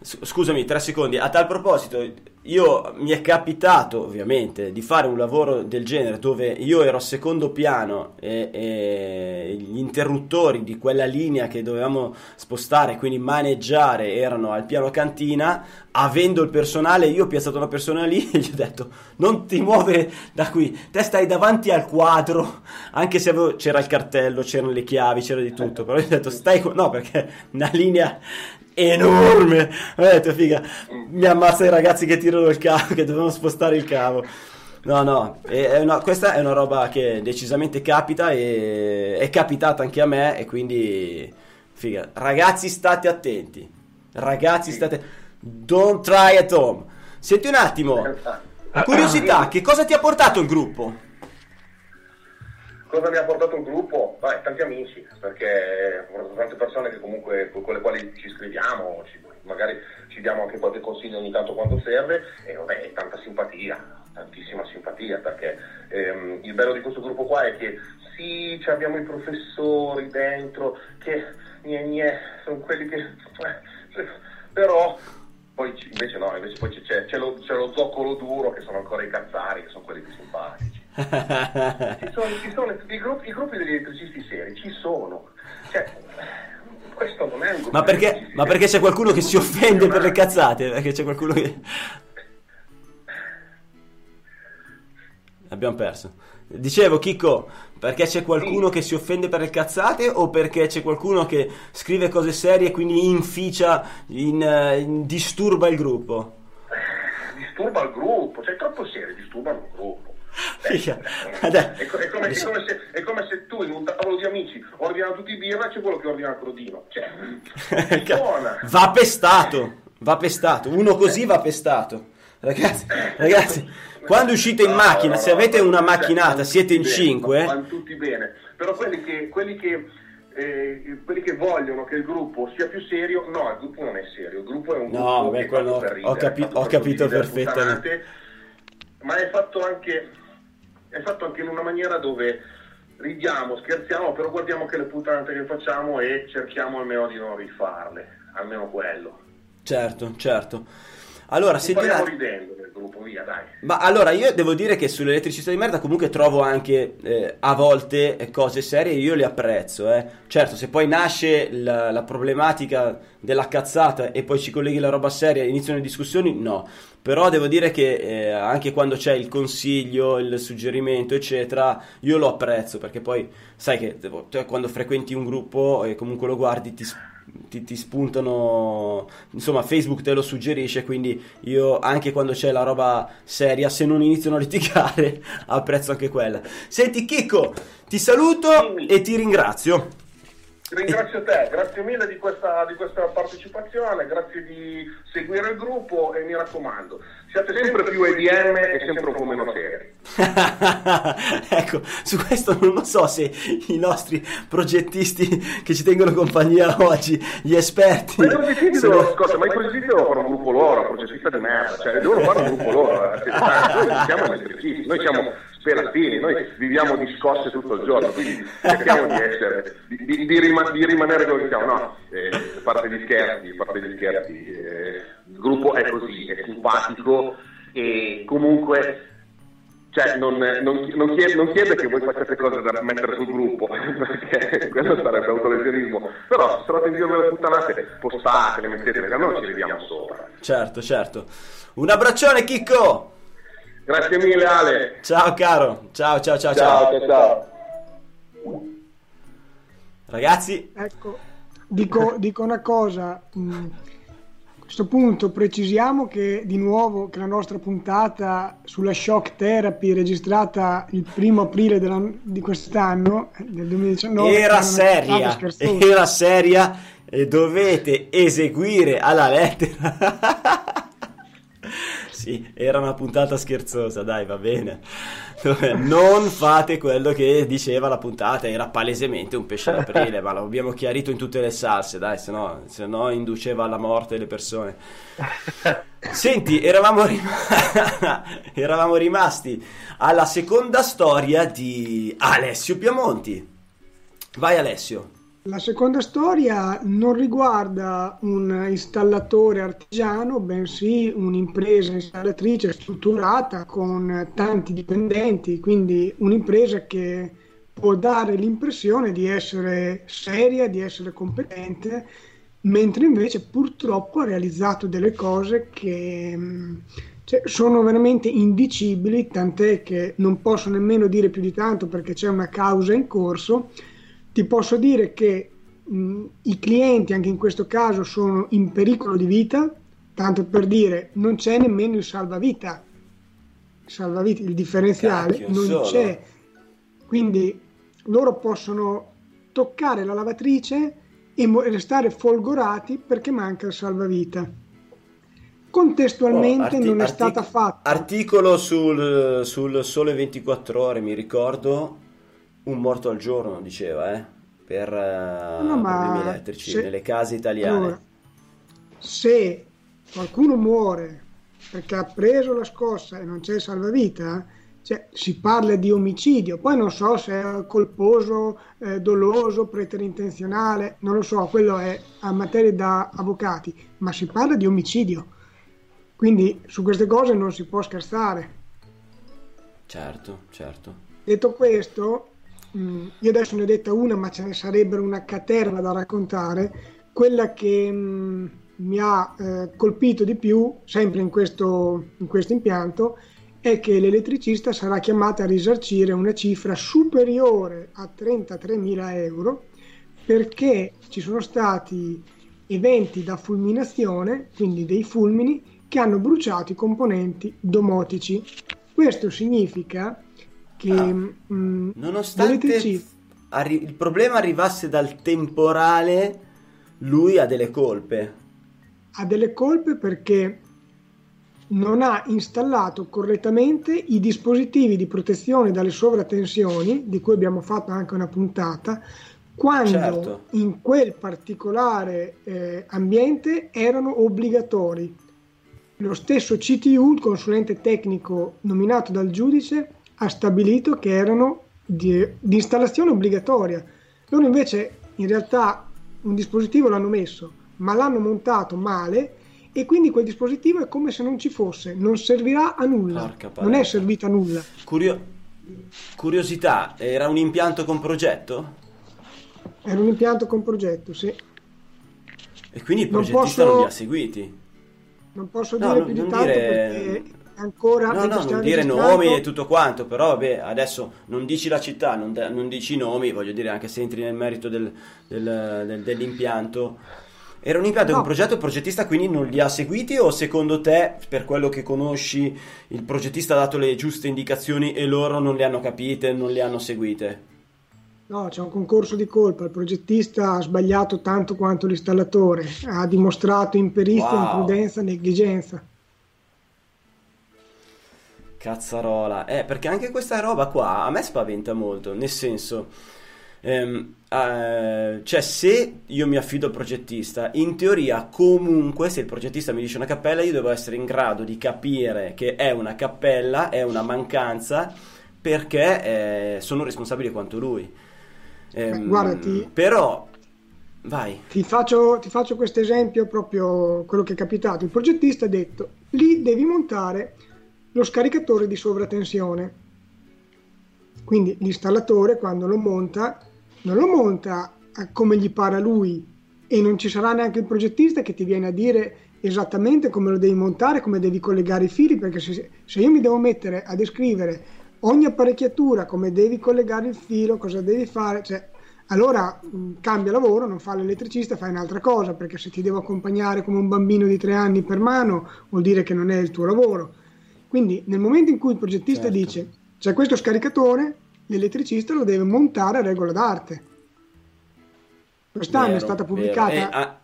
scusami, tre secondi. A tal proposito, io mi è capitato ovviamente di fare un lavoro del genere dove io ero a secondo piano e, e gli interruttori di quella linea che dovevamo spostare, quindi maneggiare, erano al piano cantina. Avendo il personale, io ho piazzato una persona lì e gli ho detto: Non ti muovere da qui, te stai davanti al quadro. Anche se avevo- c'era il cartello, c'erano le chiavi, c'era di tutto. Però gli ho detto: Stai qua. No, perché una linea enorme. Ho detto: Figa, mi ammazza i ragazzi che tirano il cavo, che dovevano spostare il cavo. No, no, è una- questa è una roba che decisamente capita e è capitata anche a me e quindi figa. Ragazzi state attenti. Ragazzi state Don't try at home. Senti un attimo. Curiosità, che cosa ti ha portato il gruppo? Cosa mi ha portato il gruppo? Beh, tanti amici, perché tante persone che comunque con le quali ci scriviamo, ci- magari ci diamo anche qualche consiglio ogni tanto quando serve e vabbè, tanta simpatia, tantissima simpatia, perché ehm, il bello di questo gruppo qua è che sì, ci abbiamo i professori dentro, che gne, gne, sono quelli che... eh, però poi invece no, invece poi c'è, c'è- c'è lo, c'è lo zoccolo duro che sono ancora i cazzari, che sono quelli più simpatici. Ci sono, ci sono i, gruppi, i gruppi degli elettricisti seri, ci sono. Cioè, questo non è un Ma perché, ma perché c'è qualcuno che si offende per le cazzate? Perché c'è qualcuno che... Abbiamo perso. Dicevo, Chicco, perché c'è qualcuno che si offende per le cazzate o perché c'è qualcuno che scrive cose serie e quindi inficia, in, eh, in- disturba il gruppo? Disturba il gruppo, cioè troppo serio, disturbano il gruppo. Eh, eh. È, co- è come, è come se, è come se tu in un tavolo di amici ordinano tutti birra e c'è quello che ordina il crodino. Cioè. Va pestato, va pestato. Uno così va pestato. Ragazzi, ragazzi, quando uscite in macchina, se avete una cioè, macchinata, siete in cinque, Vanno tutti bene, però quelli che, quelli che, eh, quelli che vogliono che il gruppo sia più serio, no, il gruppo non è serio, il gruppo è un No, gruppo beh, quello ho ridere, capi- ho capito perfettamente. ma è fatto anche è fatto anche in una maniera dove ridiamo, scherziamo, però guardiamo che le puttanate che facciamo e cerchiamo almeno di non rifarle, almeno quello. certo, certo. Allora, Ci senti un gruppo, via, dai. Ma allora io devo dire che sull'elettricità di merda comunque trovo anche eh, a volte eh, cose serie, io le apprezzo, eh. Certo, se poi nasce la, la problematica della cazzata e poi ci colleghi la roba seria e iniziano le discussioni, no. Però devo dire che eh, anche quando c'è il consiglio, il suggerimento, eccetera, io lo apprezzo perché poi sai che devo- te quando frequenti un gruppo e comunque lo guardi ti, ti, ti spuntano, insomma Facebook te lo suggerisce, quindi io anche quando c'è la roba seria, se non iniziano a litigare, apprezzo anche quella. Senti Chicco, ti saluto e ti ringrazio. Ringrazio te, grazie mille di questa, di questa partecipazione, grazie di seguire il gruppo e mi raccomando, siate sempre più EDM e sempre un po' meno seri. ecco, su questo non lo so se i nostri progettisti che ci tengono compagnia oggi, gli esperti... Ma i progettisti se devono, lo- ascolta, ma i progettisti devono fare un gruppo loro, progettista di merda, cioè devono fare un gruppo loro, eh. noi non siamo elettricisti, noi siamo sperattini, noi viviamo di scosse tutto il giorno, quindi cerchiamo di essere, di, di- di rima- di rimanere dove siamo, no, eh, parte gli scherzi, parte gli scherzi, eh, il gruppo è così, è simpatico e comunque cioè non, non, non chiede, non chiede che voi facciate cose da mettere sul gruppo perché quello sarebbe autolesionismo però se trovate in giro delle puttanate postate, le mettete perché noi ci vediamo sopra Certo, certo. Un abbraccione Chicco! Grazie mille Ale Ciao caro, ciao ciao ciao ciao. ciao ciao Ragazzi, Ecco, dico, dico una cosa. mh, A questo punto precisiamo che di nuovo che la nostra puntata sulla shock therapy registrata il primo aprile della- di quest'anno, eh, del 2019, che era seria, era seria e dovete eseguire alla lettera. sì, era una puntata scherzosa, dai, va bene. non fate quello che diceva la puntata, era palesemente un pesce d'aprile, ma lo abbiamo chiarito in tutte le salse, dai, se no, se no induceva alla morte le persone. Senti, eravamo, rim- eravamo rimasti alla seconda storia di Alessio Piamonti. Vai Alessio. La seconda storia non riguarda un installatore artigiano, bensì un'impresa installatrice strutturata con tanti dipendenti, quindi un'impresa che può dare l'impressione di essere seria, di essere competente, mentre invece purtroppo ha realizzato delle cose che cioè, sono veramente indicibili, tant'è che non posso nemmeno dire più di tanto perché c'è una causa in corso ti posso dire che mh, i clienti anche in questo caso sono in pericolo di vita, tanto per dire non c'è nemmeno il salvavita, il, salvavita, il differenziale Cacchio, non solo. c'è, quindi loro possono toccare la lavatrice e mo- restare folgorati perché manca il salvavita. Contestualmente Oh, arti- non è artic- stata fatta Articolo sul, sul Sole 24 Ore, mi ricordo, un morto al giorno, diceva, eh, per eh, No, problemi elettrici se- nelle case italiane. Allora, se qualcuno muore perché ha preso la scossa e non c'è salvavita, cioè, si parla di omicidio. Poi non so se è colposo, eh, doloso, preterintenzionale, non lo so, quello è a materia da avvocati, ma si parla di omicidio. Quindi su queste cose non si può scherzare. Certo, certo. Detto questo, mh, io adesso ne ho detta una, ma ce ne sarebbero una caterva da raccontare. Quella che mh, mi ha eh, colpito di più, sempre in questo, in questo impianto, è che l'elettricista sarà chiamato a risarcire una cifra superiore a 33.000 euro perché ci sono stati eventi da fulminazione, quindi dei fulmini, che hanno bruciato i componenti domotici. Questo significa che Ah. mh, Nonostante l'elettricista- arri- il problema arrivasse dal temporale, lui ha delle colpe. ha delle colpe perché non ha installato correttamente i dispositivi di protezione dalle sovratensioni, di cui abbiamo fatto anche una puntata, quando Certo. in quel particolare eh, ambiente erano obbligatori. Lo stesso CTU, il consulente tecnico nominato dal giudice, ha stabilito che erano di, di installazione obbligatoria. Loro invece in realtà un dispositivo l'hanno messo, ma l'hanno montato male e quindi quel dispositivo è come se non ci fosse, non servirà a nulla, non è servito a nulla. Curio- Curiosità, era un impianto con progetto? Era un impianto con progetto, sì. E quindi il Non progettista posso- non li ha seguiti? Non posso No, dire non- più di non tanto dire- perché ancora No, no, non dire nomi e tutto quanto, però vabbè, adesso non dici la città, non, de- non dici i nomi, voglio dire, anche se entri nel merito del- del- del- dell'impianto. Era un impianto No. con progetto, il progettista quindi non li ha seguiti o secondo te, per quello che conosci, il progettista ha dato le giuste indicazioni e loro non le hanno capite, non le hanno seguite? No, c'è un concorso di colpa. Il progettista ha sbagliato tanto quanto l'installatore, ha dimostrato imperizia, Wow. imprudenza, negligenza. Cazzarola, eh, perché anche questa roba qua a me spaventa molto, nel senso, ehm, eh, cioè se io mi affido al progettista, in teoria comunque se il progettista mi dice una cappella io devo essere in grado di capire che è una cappella, è una mancanza, perché eh, sono responsabile quanto lui. Ehm, guarda, ti- Però, vai. Ti faccio, ti faccio questo esempio, proprio quello che è capitato. Il progettista ha detto, lì devi montare lo scaricatore di sovratensione. Quindi l'installatore quando lo monta, non lo monta come gli pare a lui e non ci sarà neanche il progettista che ti viene a dire esattamente come lo devi montare, come devi collegare i fili, perché se, se io mi devo mettere a descrivere ogni apparecchiatura, come devi collegare il filo, cosa devi fare, cioè, allora mh, cambia lavoro, non fa l'elettricista, fai un'altra cosa, perché se ti devo accompagnare come un bambino di tre anni per mano vuol dire che non è il tuo lavoro. Quindi nel momento in cui il progettista Certo. dice c'è questo scaricatore, l'elettricista lo deve montare a regola d'arte. Quest'anno è Vero, stata vero. pubblicata Eh, ah,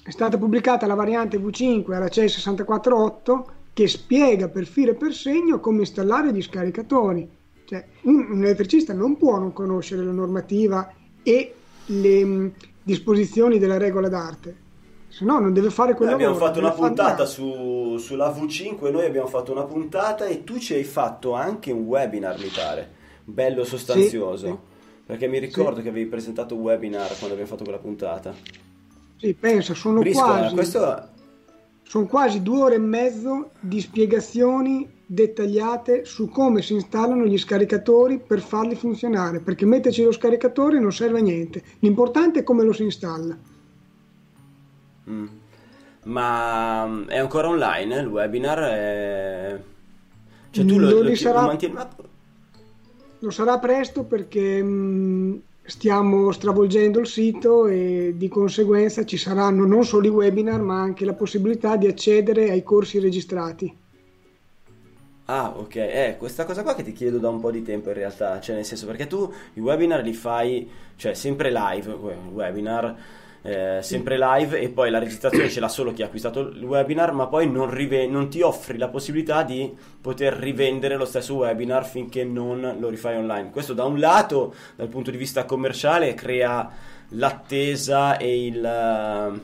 è stata pubblicata la variante V5 RC648 che spiega per filo e per segno come installare gli scaricatori. Cioè, un, un elettricista non può non conoscere la normativa e le mh, disposizioni della regola d'arte se no non deve fare quello che abbiamo fatto una puntata su, sulla V5 noi abbiamo fatto una puntata e tu ci hai fatto anche un webinar mi pare. Bello sostanzioso. Sì, sì. perché mi ricordo sì. che avevi presentato un webinar quando abbiamo fatto quella puntata. Sì pensa sono Briscola, quasi questo... sono quasi due ore e mezzo di spiegazioni dettagliate su come si installano gli scaricatori per farli funzionare perché metterci lo scaricatore non serve a niente. L'importante è come lo si installa Mm. Ma mm, è ancora online eh, il webinar? È... Cioè tu lo, lo, sarà... lo mantieni? Ma... Lo sarà presto perché mh, mm, stiamo stravolgendo il sito e di conseguenza ci saranno non solo i webinar ma anche la possibilità di accedere ai corsi registrati. Ah, ok, eh, questa cosa qua che ti chiedo da un po' di tempo in realtà, cioè nel senso perché tu i webinar li fai, cioè sempre live, webinar, eh, sempre live e poi la registrazione ce l'ha solo chi ha acquistato il webinar, ma poi non, rive- non, ti offri la possibilità di poter rivendere lo stesso webinar finché non lo rifai online. Questo da un lato, dal punto di vista commerciale, crea l'attesa e il...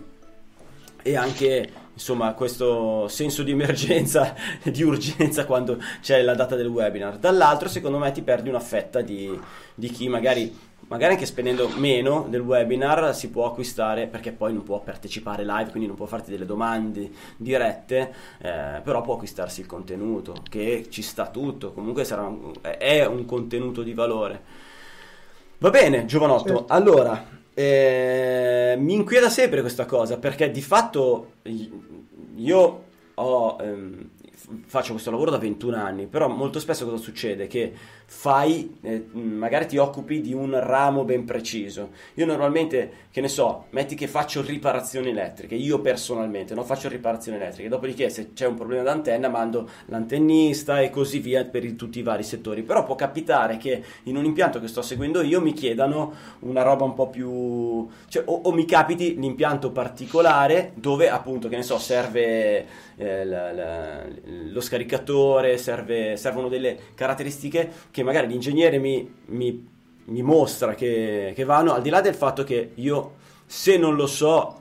e anche insomma questo senso di emergenza, di urgenza quando c'è la data del webinar. Dall'altro secondo me ti perdi una fetta di, di chi magari magari anche spendendo meno del webinar si può acquistare perché poi non può partecipare live quindi non può farti delle domande dirette eh, però può acquistarsi il contenuto che ci sta tutto comunque sarà un, è un contenuto di valore va bene giovanotto certo. allora eh, mi inquieta sempre questa cosa perché di fatto io ho ehm, faccio questo lavoro da 21 anni, però molto spesso cosa succede? Che fai, eh, magari ti occupi di un ramo ben preciso. Io normalmente, che ne so, metti che faccio riparazioni elettriche, io personalmente non faccio riparazioni elettriche, dopodiché se c'è un problema d'antenna mando l'antennista e così via per i, tutti i vari settori. Però può capitare che in un impianto che sto seguendo io mi chiedano una roba un po' più... Cioè, o, o mi capiti l'impianto particolare dove appunto, che ne so, serve eh, la, la, lo scaricatore, serve, servono delle caratteristiche che magari l'ingegnere mi, mi, mi mostra che, che vanno, al di là del fatto che io se non lo so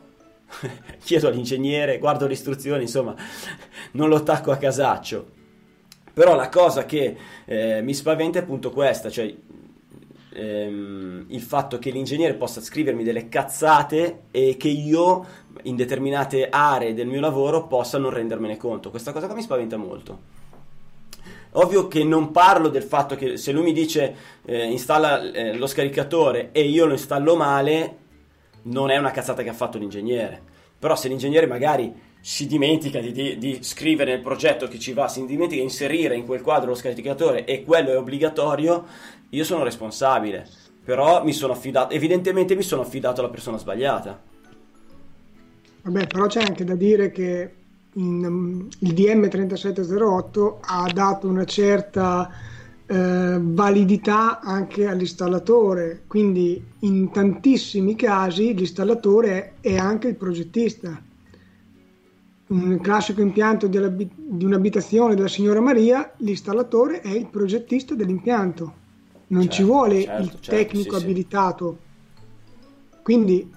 chiedo all'ingegnere, guardo le istruzioni, insomma, non lo attacco a casaccio. Però la cosa che eh, mi spaventa è appunto questa, cioè ehm, il fatto che l'ingegnere possa scrivermi delle cazzate e che io in determinate aree del mio lavoro possa non rendermene conto. Questa cosa qua mi spaventa molto. Ovvio che non parlo del fatto che se lui mi dice eh, installa eh, lo scaricatore e io lo installo male, non è una cazzata che ha fatto l'ingegnere. Però se l'ingegnere magari si dimentica di, di, di, scrivere nel progetto che ci va, si dimentica di inserire in quel quadro lo scaricatore e quello è obbligatorio, io sono responsabile. Però mi sono affidato, evidentemente mi sono affidato alla persona sbagliata. Vabbè, però c'è anche da dire che in, um, il DM 3708 ha dato una certa eh, validità anche all'installatore, quindi in tantissimi casi l'installatore è anche il progettista. Un classico impianto di un'abitazione della signora Maria, l'installatore è il progettista dell'impianto, non certo, ci vuole certo, il certo, tecnico sì, abilitato. Sì. Quindi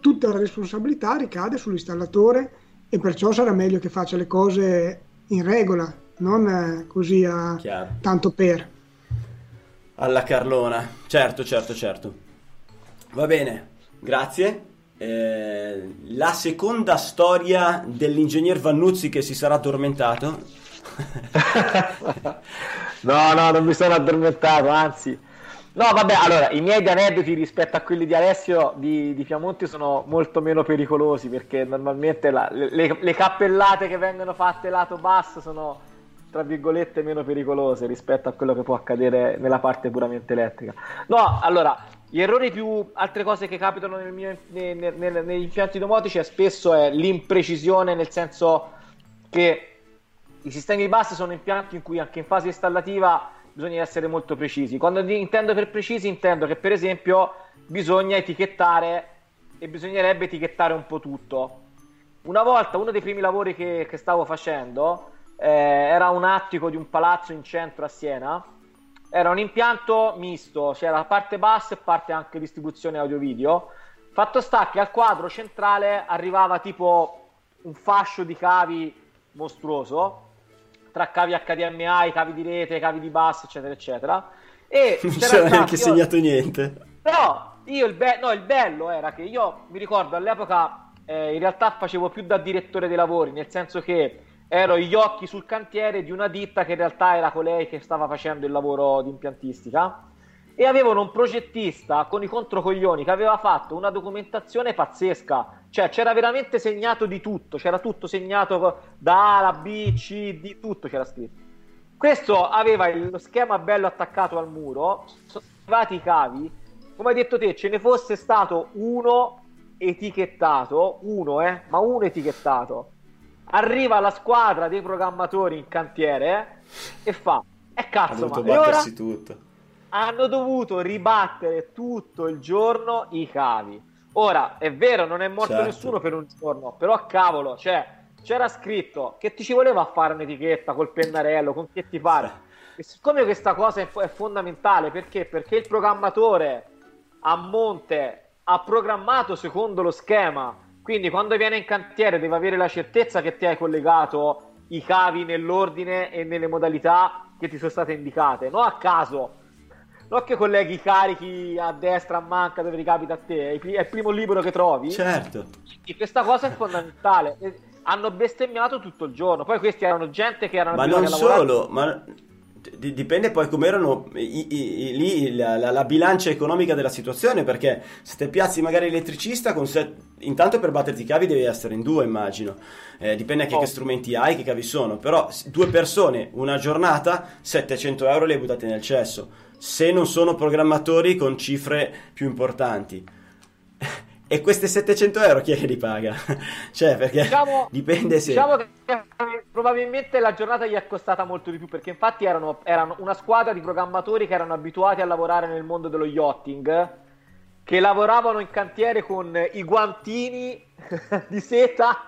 tutta la responsabilità ricade sull'installatore e perciò sarà meglio che faccia le cose in regola, non eh, così a Chiaro. tanto per. Alla Carlona, certo, certo, certo. Va bene, grazie. Eh, la seconda storia dell'ingegner Vannuzzi che si sarà addormentato. no, no, non mi sono addormentato, anzi No, vabbè, allora, i miei aneddoti rispetto a quelli di Alessio di, di Piamonti sono molto meno pericolosi perché normalmente la, le, le, cappellate che vengono fatte lato basso sono, tra virgolette, meno pericolose rispetto a quello che può accadere nella parte puramente elettrica. No, allora, gli errori più, altre cose che capitano nel mio, nei, nei, negli impianti domotici è spesso è l'imprecisione, nel senso che i sistemi di base sono impianti in cui anche in fase installativa bisogna essere molto precisi. Quando intendo per precisi intendo che per esempio bisogna etichettare e bisognerebbe etichettare un po' tutto. Una volta, uno dei primi lavori che, che stavo facendo, eh, era un attico di un palazzo in centro a Siena. Era un impianto misto, c'era parte bassa e parte anche distribuzione audio-video. Fatto sta che al quadro centrale arrivava tipo un fascio di cavi mostruoso, tra cavi HDMI, cavi di rete, cavi di bus, eccetera, eccetera. E non c'era neanche io... segnato niente. No, io il, be- no, il bello era che io mi ricordo all'epoca eh, in realtà facevo più da direttore dei lavori, nel senso che ero gli occhi sul cantiere di una ditta che in realtà era colei che stava facendo il lavoro di impiantistica e avevano un progettista con i controcoglioni che aveva fatto una documentazione pazzesca, cioè c'era veramente segnato di tutto, c'era tutto segnato da A alla B, C, D, tutto c'era scritto. Questo aveva lo schema bello attaccato al muro, sono arrivati i cavi, come hai detto te, ce ne fosse stato uno etichettato, uno eh, ma uno etichettato. Arriva la squadra dei programmatori in cantiere e fa e cazzo ma e ora? tutto. Hanno dovuto ribattere tutto il giorno i cavi. Ora è vero non è morto certo. nessuno per un giorno però cavolo cioè c'era scritto che ti ci voleva fare un'etichetta col pennarello con che ti pare? E siccome questa cosa è, fondamentale perché? Perché il programmatore a monte ha programmato secondo lo schema. Quindi quando viene in cantiere deve avere la certezza che ti hai collegato i cavi nell'ordine e nelle modalità che ti sono state indicate, non a caso. Non che colleghi carichi a destra, a manca, dove ricapita a te, è il primo libro che trovi. Certo. E questa cosa è fondamentale. Hanno bestemmiato tutto il giorno. Poi questi erano gente che erano... Ma non solo, ma dipende poi come erano lì la, la, la, bilancia economica della situazione perché se te piazzi magari elettricista set, intanto per batterti i cavi devi essere in due immagino eh, dipende anche oh. che strumenti hai che cavi sono però due persone una giornata 700 euro le hai buttate nel cesso se non sono programmatori con cifre più importanti e queste 700 euro chi è che li paga? cioè, perché diciamo, dipende se... Diciamo che probabilmente la giornata gli è costata molto di più, perché infatti erano, erano, una squadra di programmatori che erano abituati a lavorare nel mondo dello yachting, che lavoravano in cantiere con i guantini di seta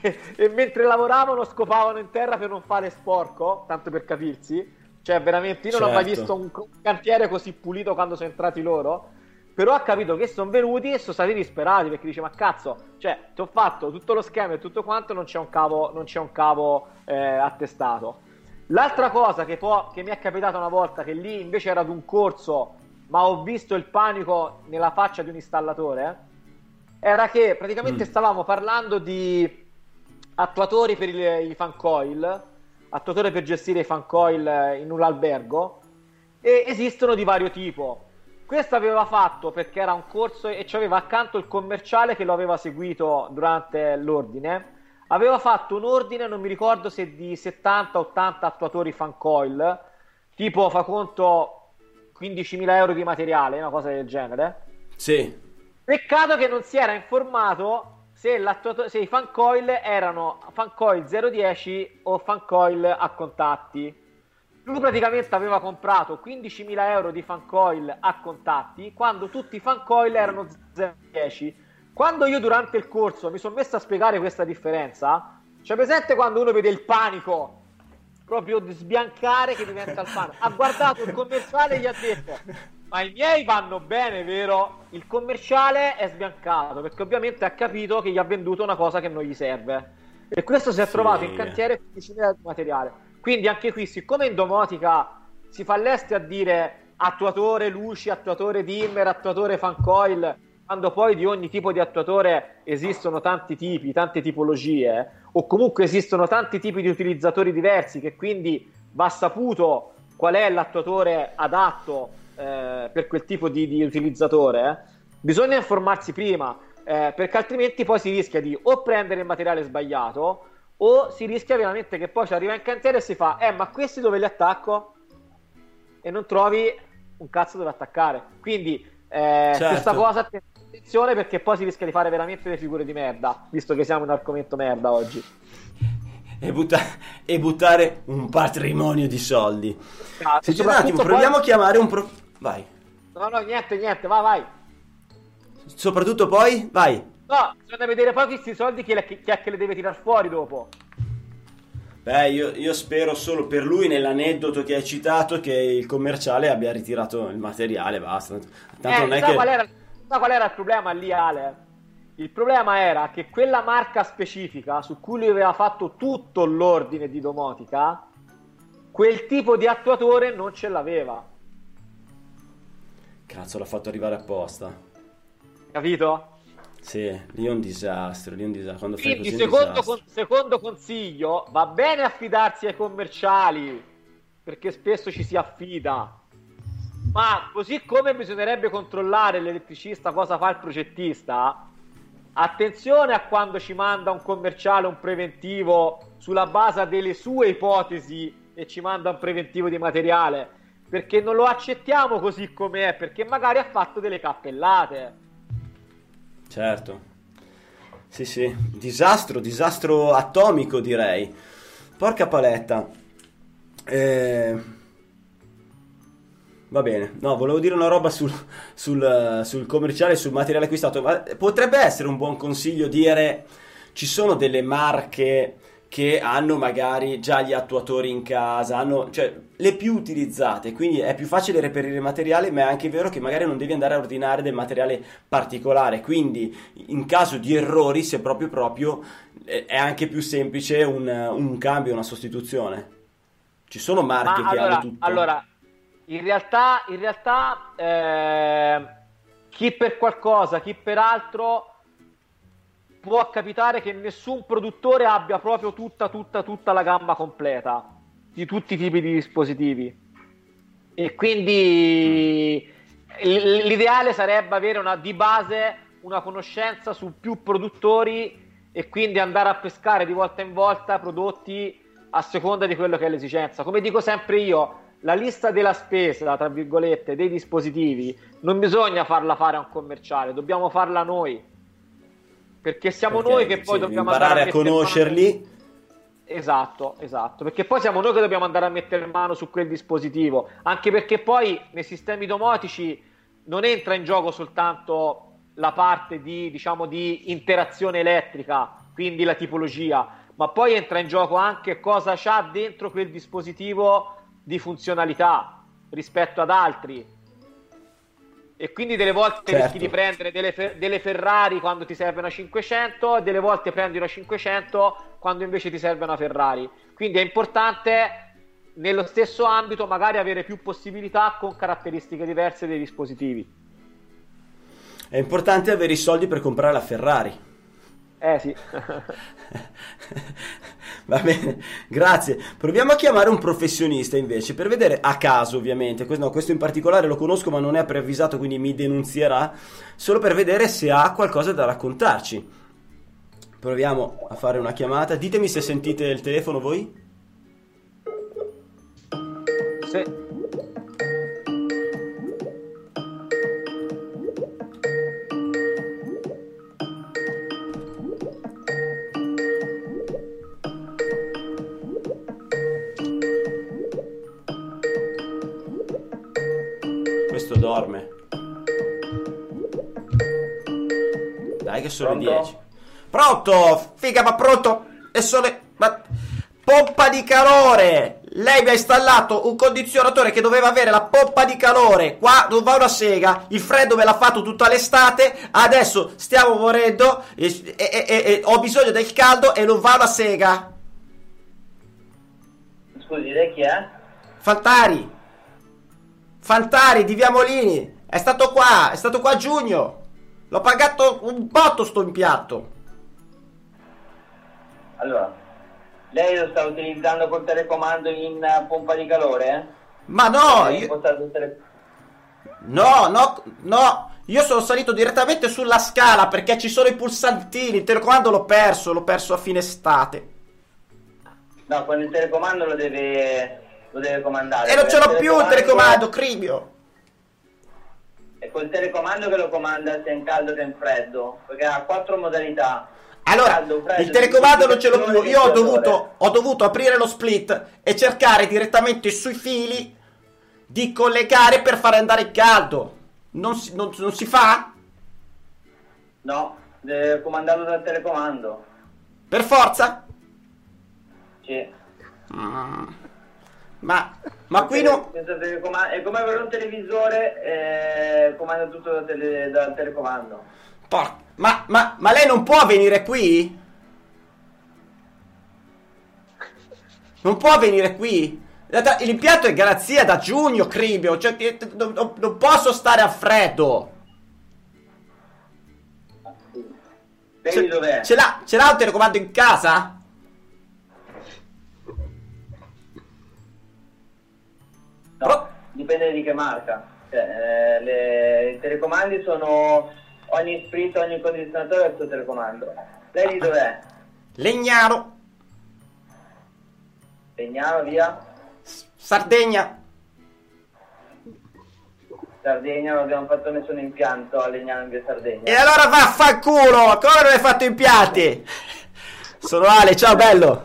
e, e mentre lavoravano scopavano in terra per non fare sporco, tanto per capirsi. Cioè, veramente, io non certo. ho mai certo. visto un cantiere così pulito quando sono entrati loro però ha capito che sono venuti e sono stati disperati perché dice: Ma cazzo, cioè, ti ho fatto tutto lo schema e tutto quanto, non c'è un cavo, non c'è un cavo eh, attestato. L'altra cosa che, può, che mi è capitata una volta, che lì invece era ad un corso, ma ho visto il panico nella faccia di un installatore, era che praticamente mm. stavamo parlando di attuatori per i, i fan coil, attuatori per gestire i fan coil in un albergo, e esistono di vario tipo questo aveva fatto perché era un corso e aveva accanto il commerciale che lo aveva seguito durante l'ordine. Aveva fatto un ordine, non mi ricordo se di 70-80 attuatori fan coil, tipo fa conto 15.000 euro di materiale, una cosa del genere. Sì. Peccato che non si era informato se, se i fan coil erano fan coil 010 o fan coil a contatti lui praticamente aveva comprato 15.000 euro di fancoil a contatti quando tutti i fancoil erano 0,10. Quando io durante il corso mi sono messo a spiegare questa differenza, c'è presente quando uno vede il panico proprio sbiancare che diventa il panico? Ha guardato il commerciale e gli ha detto: Ma i miei vanno bene, vero? Il commerciale è sbiancato perché ovviamente ha capito che gli ha venduto una cosa che non gli serve. E questo si è sì. trovato in cantiere 15.000 euro di materiale. Quindi anche qui, siccome in domotica si fa l'este a dire attuatore luci, attuatore dimmer, attuatore fancoil, quando poi di ogni tipo di attuatore esistono tanti tipi, tante tipologie, o comunque esistono tanti tipi di utilizzatori diversi, che quindi va saputo qual è l'attuatore adatto eh, per quel tipo di, di utilizzatore, eh, bisogna informarsi prima, eh, perché altrimenti poi si rischia di o prendere il materiale sbagliato o si rischia veramente che poi ci arriva in cantiere e si fa, eh, ma questi dove li attacco? E non trovi un cazzo dove attaccare. Quindi, eh, certo. questa cosa attenzione perché poi si rischia di fare veramente delle figure di merda, visto che siamo in argomento merda oggi. E, butta- e buttare un patrimonio di soldi. Ah, Se un attimo, proviamo poi... a chiamare un pro... Vai. No, no, niente, niente, vai, vai. Soprattutto poi, vai. No, bisogna vedere poi questi soldi chi, è che le deve tirare fuori dopo. Beh, io, io, spero solo per lui, nell'aneddoto che hai citato, che il commerciale abbia ritirato il materiale, basta. Tanto eh, non è che... qual, era, qual era il problema lì, Ale? Il problema era che quella marca specifica su cui lui aveva fatto tutto l'ordine di domotica, quel tipo di attuatore non ce l'aveva. Cazzo, l'ha fatto arrivare apposta. Capito? Sì, lì è un disastro, lì è un disastro. Quindi, secondo, con, secondo consiglio, va bene affidarsi ai commerciali, perché spesso ci si affida. Ma così come bisognerebbe controllare l'elettricista cosa fa il progettista, attenzione a quando ci manda un commerciale un preventivo sulla base delle sue ipotesi e ci manda un preventivo di materiale, perché non lo accettiamo così com'è, perché magari ha fatto delle cappellate. Certo. Sì, sì, disastro, disastro atomico direi. Porca paletta. Eh... Va bene, no, volevo dire una roba sul, sul, sul commerciale, sul materiale acquistato, ma potrebbe essere un buon consiglio dire ci sono delle marche che hanno magari già gli attuatori in casa, hanno, cioè le più utilizzate, quindi è più facile reperire materiale, ma è anche vero che magari non devi andare a ordinare del materiale particolare, quindi in caso di errori, se proprio proprio, è anche più semplice un, un cambio, una sostituzione. Ci sono marche ma che allora, hanno tutto. Allora, in realtà, in realtà eh, chi per qualcosa, chi per altro può capitare che nessun produttore abbia proprio tutta, tutta, tutta la gamma completa di tutti i tipi di dispositivi. E quindi l'ideale sarebbe avere una, di base una conoscenza su più produttori e quindi andare a pescare di volta in volta prodotti a seconda di quello che è l'esigenza. Come dico sempre io, la lista della spesa, tra virgolette, dei dispositivi non bisogna farla fare a un commerciale, dobbiamo farla noi perché siamo perché, noi che poi sì, dobbiamo imparare a, a conoscerli. Mano... Esatto, esatto, perché poi siamo noi che dobbiamo andare a mettere mano su quel dispositivo, anche perché poi nei sistemi domotici non entra in gioco soltanto la parte di, diciamo, di interazione elettrica, quindi la tipologia, ma poi entra in gioco anche cosa c'ha dentro quel dispositivo di funzionalità rispetto ad altri e quindi delle volte certo. rischi di prendere delle, delle, Ferrari quando ti serve una 500 e delle volte prendi una 500 quando invece ti serve una Ferrari. Quindi è importante nello stesso ambito magari avere più possibilità con caratteristiche diverse dei dispositivi. È importante avere i soldi per comprare la Ferrari. Eh sì. Va bene, grazie. Proviamo a chiamare un professionista invece per vedere a caso, ovviamente. Questo, no, questo in particolare lo conosco, ma non è preavvisato, quindi mi denunzierà. Solo per vedere se ha qualcosa da raccontarci. Proviamo a fare una chiamata. Ditemi se sentite il telefono voi. Sì. Che sono le 10. Pronto? Figa, ma pronto? È sole... Ma... Pompa di calore! Lei mi ha installato un condizionatore che doveva avere la pompa di calore. Qua non va una sega. Il freddo me l'ha fatto tutta l'estate. Adesso stiamo morendo. E, e, e, e ho bisogno del caldo e non va una sega. Scusi, lei chi è? Fantari. Fantari di Via Molini. È stato qua, è stato qua a giugno. L'ho pagato un botto sto impianto. Allora, lei lo sta utilizzando col telecomando in uh, pompa di calore? Eh? Ma no, io... tele... No, no, no. Io sono salito direttamente sulla scala perché ci sono i pulsantini. Il telecomando l'ho perso, l'ho perso a fine estate. No, con il telecomando lo deve lo deve comandare. E non ce l'ho più il telecomando, Cribio! È col telecomando che lo comanda sia in caldo che in freddo, perché ha quattro modalità. Allora, caldo, freddo, il telecomando non ce l'ho più, io ho dovuto, ho dovuto aprire lo split e cercare direttamente sui fili di collegare per fare andare il caldo. Non si, non, non si fa? No, deve comandarlo dal telecomando. Per forza? Sì. Mm. Ma, ma qui no... Senza telecomando- È come avere un televisore e comanda tutto dal, tele- dal telecomando. Por- ma, ma, ma lei non può venire qui? Non può venire qui? L'impianto è garanzia da giugno, Cribio. Cioè, eh, non, non- posso stare a freddo. Lei Ce, dov'è? ce l'ha, ce l'ha un telecomando in casa? No, Pro- dipende di che marca. Cioè, eh, le- I telecomandi sono ogni spritz, ogni condizionatore ha il suo telecomando. Lei di dov'è? Legnaro, Legnano, via? Sardegna. Sardegna, non abbiamo fatto nessun impianto a Legnano in via Sardegna. E allora vaffanculo! Come non hai fatto impianti? Sono Ale, ciao bello.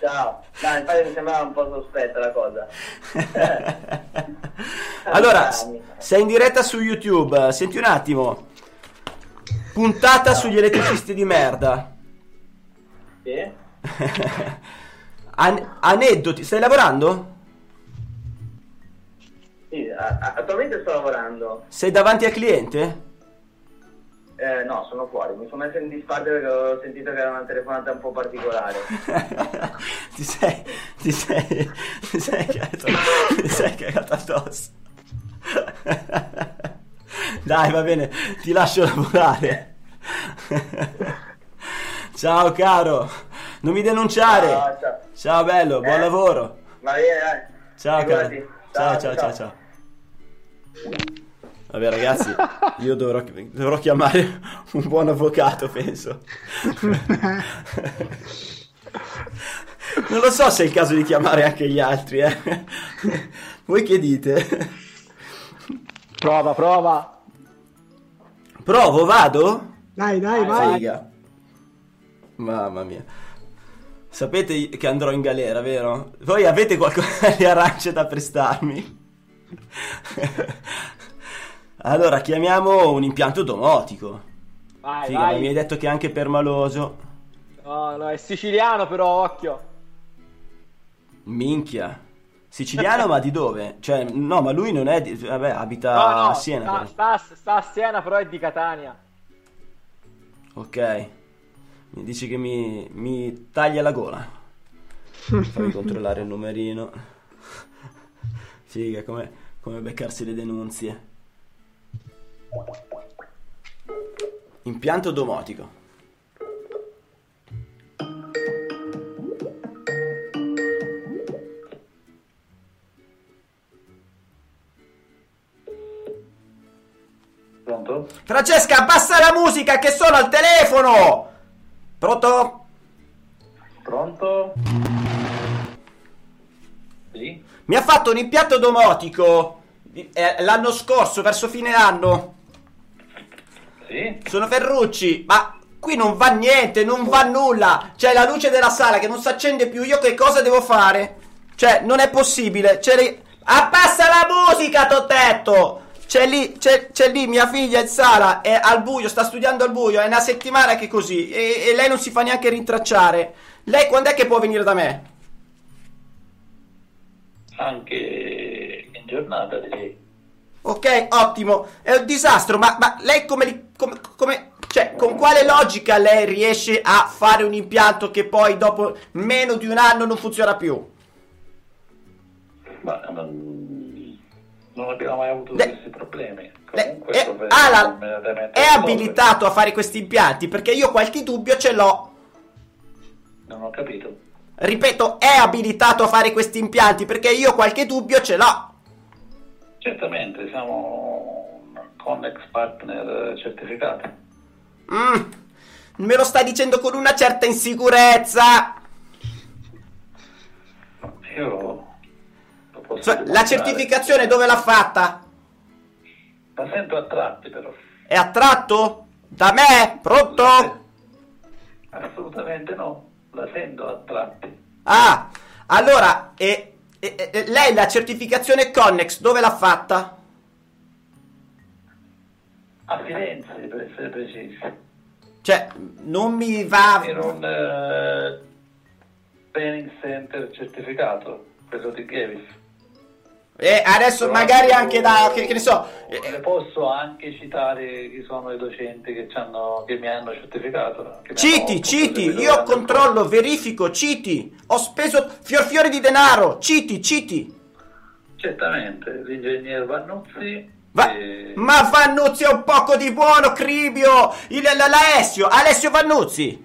Ciao. No, infatti mi sembrava un po' sospetta la cosa. allora, s- sei in diretta su YouTube, senti un attimo. Puntata sugli elettricisti di merda. Sì? An- aneddoti, stai lavorando? Sì, a- attualmente sto lavorando. Sei davanti al cliente? Eh, no, sono fuori. Mi sono messo in disparte perché ho sentito che era una telefonata un po' particolare. ti sei ti sei ti sei cagato, ti sei cagato addosso. Dai, va bene, ti lascio lavorare. Ciao caro, non mi denunciare. Ciao, ciao. Ciao bello, buon Eh. lavoro. Va bene, dai. Ciao caro. Figurati. Ciao ciao ciao ciao. Vabbè ragazzi, io dovrò, dovrò chiamare un buon avvocato, penso. Non lo so se è il caso di chiamare anche gli altri, eh. Voi che dite? Prova, prova. Provo, vado? Dai, dai, vai. Figa. Mamma mia. Sapete che andrò in galera, vero? Voi avete qualcosa di arance da prestarmi? Allora, chiamiamo un impianto domotico. Vai, Figa, ma vai. mi hai detto che è anche permaloso. No, no, è siciliano però, occhio. Minchia. Siciliano, ma di dove? Cioè, no, ma lui non è di... Vabbè, abita No, no, a Siena. sta, sta, sta a Siena però è di Catania. Ok. Mi dici che mi, mi taglia la gola. Fammi controllare il numerino. Figa, come, come beccarsi le denunzie. Impianto domotico. Pronto? Francesca, abbassa la musica che sono al telefono! Pronto? Pronto? Sì? Mi ha fatto un impianto domotico eh, l'anno scorso, verso fine anno. Sì? Sono Ferrucci, ma qui non va niente, non va nulla. C'è la luce della sala che non si accende più. Io che cosa devo fare? Cioè, non è possibile. C'è lì... Abbassa la musica, t'ho detto! C'è lì, c'è, c'è lì mia figlia in sala, è al buio, sta studiando al buio, è una settimana che è così, e, e lei non si fa neanche rintracciare. Lei quando è che può venire da me? anche in giornata sì. Ok, ottimo. È un disastro, ma, ma lei come, li- come, come- Cioè, con quale logica lei riesce a fare un impianto che poi dopo meno di un anno non funziona più? ma non, non abbiamo mai avuto Le- questi problemi Le- comunque è, immediatamente è a risolvere. abilitato a fare questi impianti? Perché io qualche dubbio ce l'ho. non ho capito Ripeto, è abilitato a fare questi impianti? Perché io qualche dubbio ce l'ho. certamente siamo un Connex partner certificato Mm, me lo stai dicendo con una certa insicurezza. io lo posso Cioè, la certificazione dove l'ha fatta? la sento a tratti però È attratto? Da me? Pronto? assolutamente no la sento a tratti Ah, allora, e, e- e- lei la certificazione Connex dove l'ha fatta? A Firenze per essere precisi Cioè, non mi va... in un eh, training center certificato, quello di Gavis. E adesso magari anche da, che, che ne so, eh, Le posso anche citare chi sono i docenti che, che mi hanno certificato. citi, citi, io controllo, verifico, citi, ho speso fior fiori di denaro, citi, citi. Certamente, l'ingegner Vannuzzi. Va- e- ma Vannuzzi è un poco di buono, Cribio! Il, l- l'Alessio, Alessio Vannuzzi!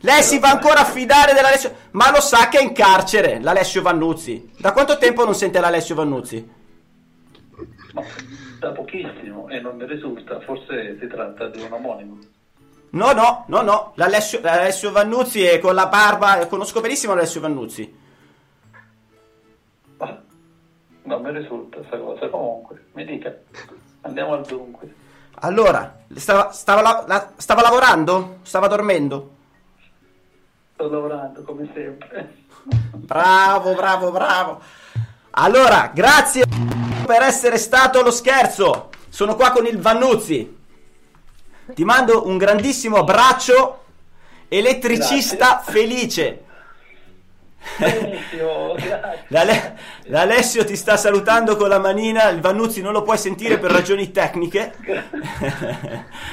Lei si va ancora a fidare dell'Alessio... Ma lo sa che è in carcere, l'Alessio Vannuzzi. Da quanto tempo non sente l'Alessio Vannuzzi? da pochissimo e non mi risulta, forse si tratta di un omonimo. No, no, no, no, l'Alessio, l'Alessio Vannuzzi è con la barba... Conosco benissimo l'Alessio Vannuzzi. Non mi risulta questa cosa, comunque, mi dica. Andiamo al dunque. Allora, stava, stava, la- la- stava lavorando? Stava dormendo? Sto lavorando come sempre. Bravo, bravo, bravo. Allora, grazie per essere stato allo scherzo. Sono qua con il Vannuzzi. Ti mando un grandissimo abbraccio. Elettricista felice. Benissimo, grazie. L'Ale- L'Alessio ti sta salutando con la manina. Il Vannuzzi non lo puoi sentire per ragioni tecniche.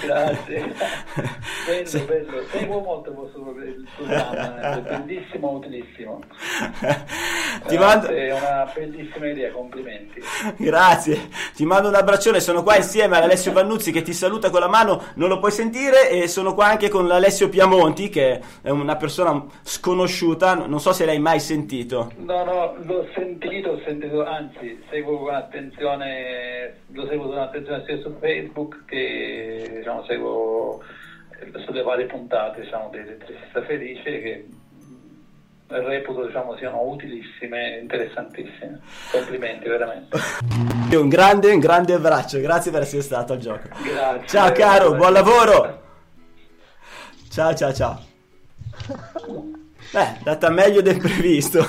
Grazie. Bello, bello. Seguo molto il vostro programma, è bellissimo, utilissimo. Ti mando... È una bellissima idea, complimenti. Grazie, ti mando un abbraccione, sono qua insieme all'Alessio Vannuzzi che ti saluta con la mano, non lo puoi sentire e sono qua anche con l'Alessio Piamonti che è una persona sconosciuta, non so se l'hai mai sentito. No, no, l'ho sentito, ho sentito, anzi, seguo con attenzione, lo seguo con attenzione sia su Facebook che diciamo, seguo eh, sulle varie puntate diciamo, di Elettricista Felice che reputo diciamo, siano utilissime e interessantissime. Complimenti, veramente. Un grande, un grande abbraccio, grazie per essere stato al gioco. Grazie. Ciao caro, buon lavoro. Ciao ciao ciao. Beh, è andata meglio del previsto.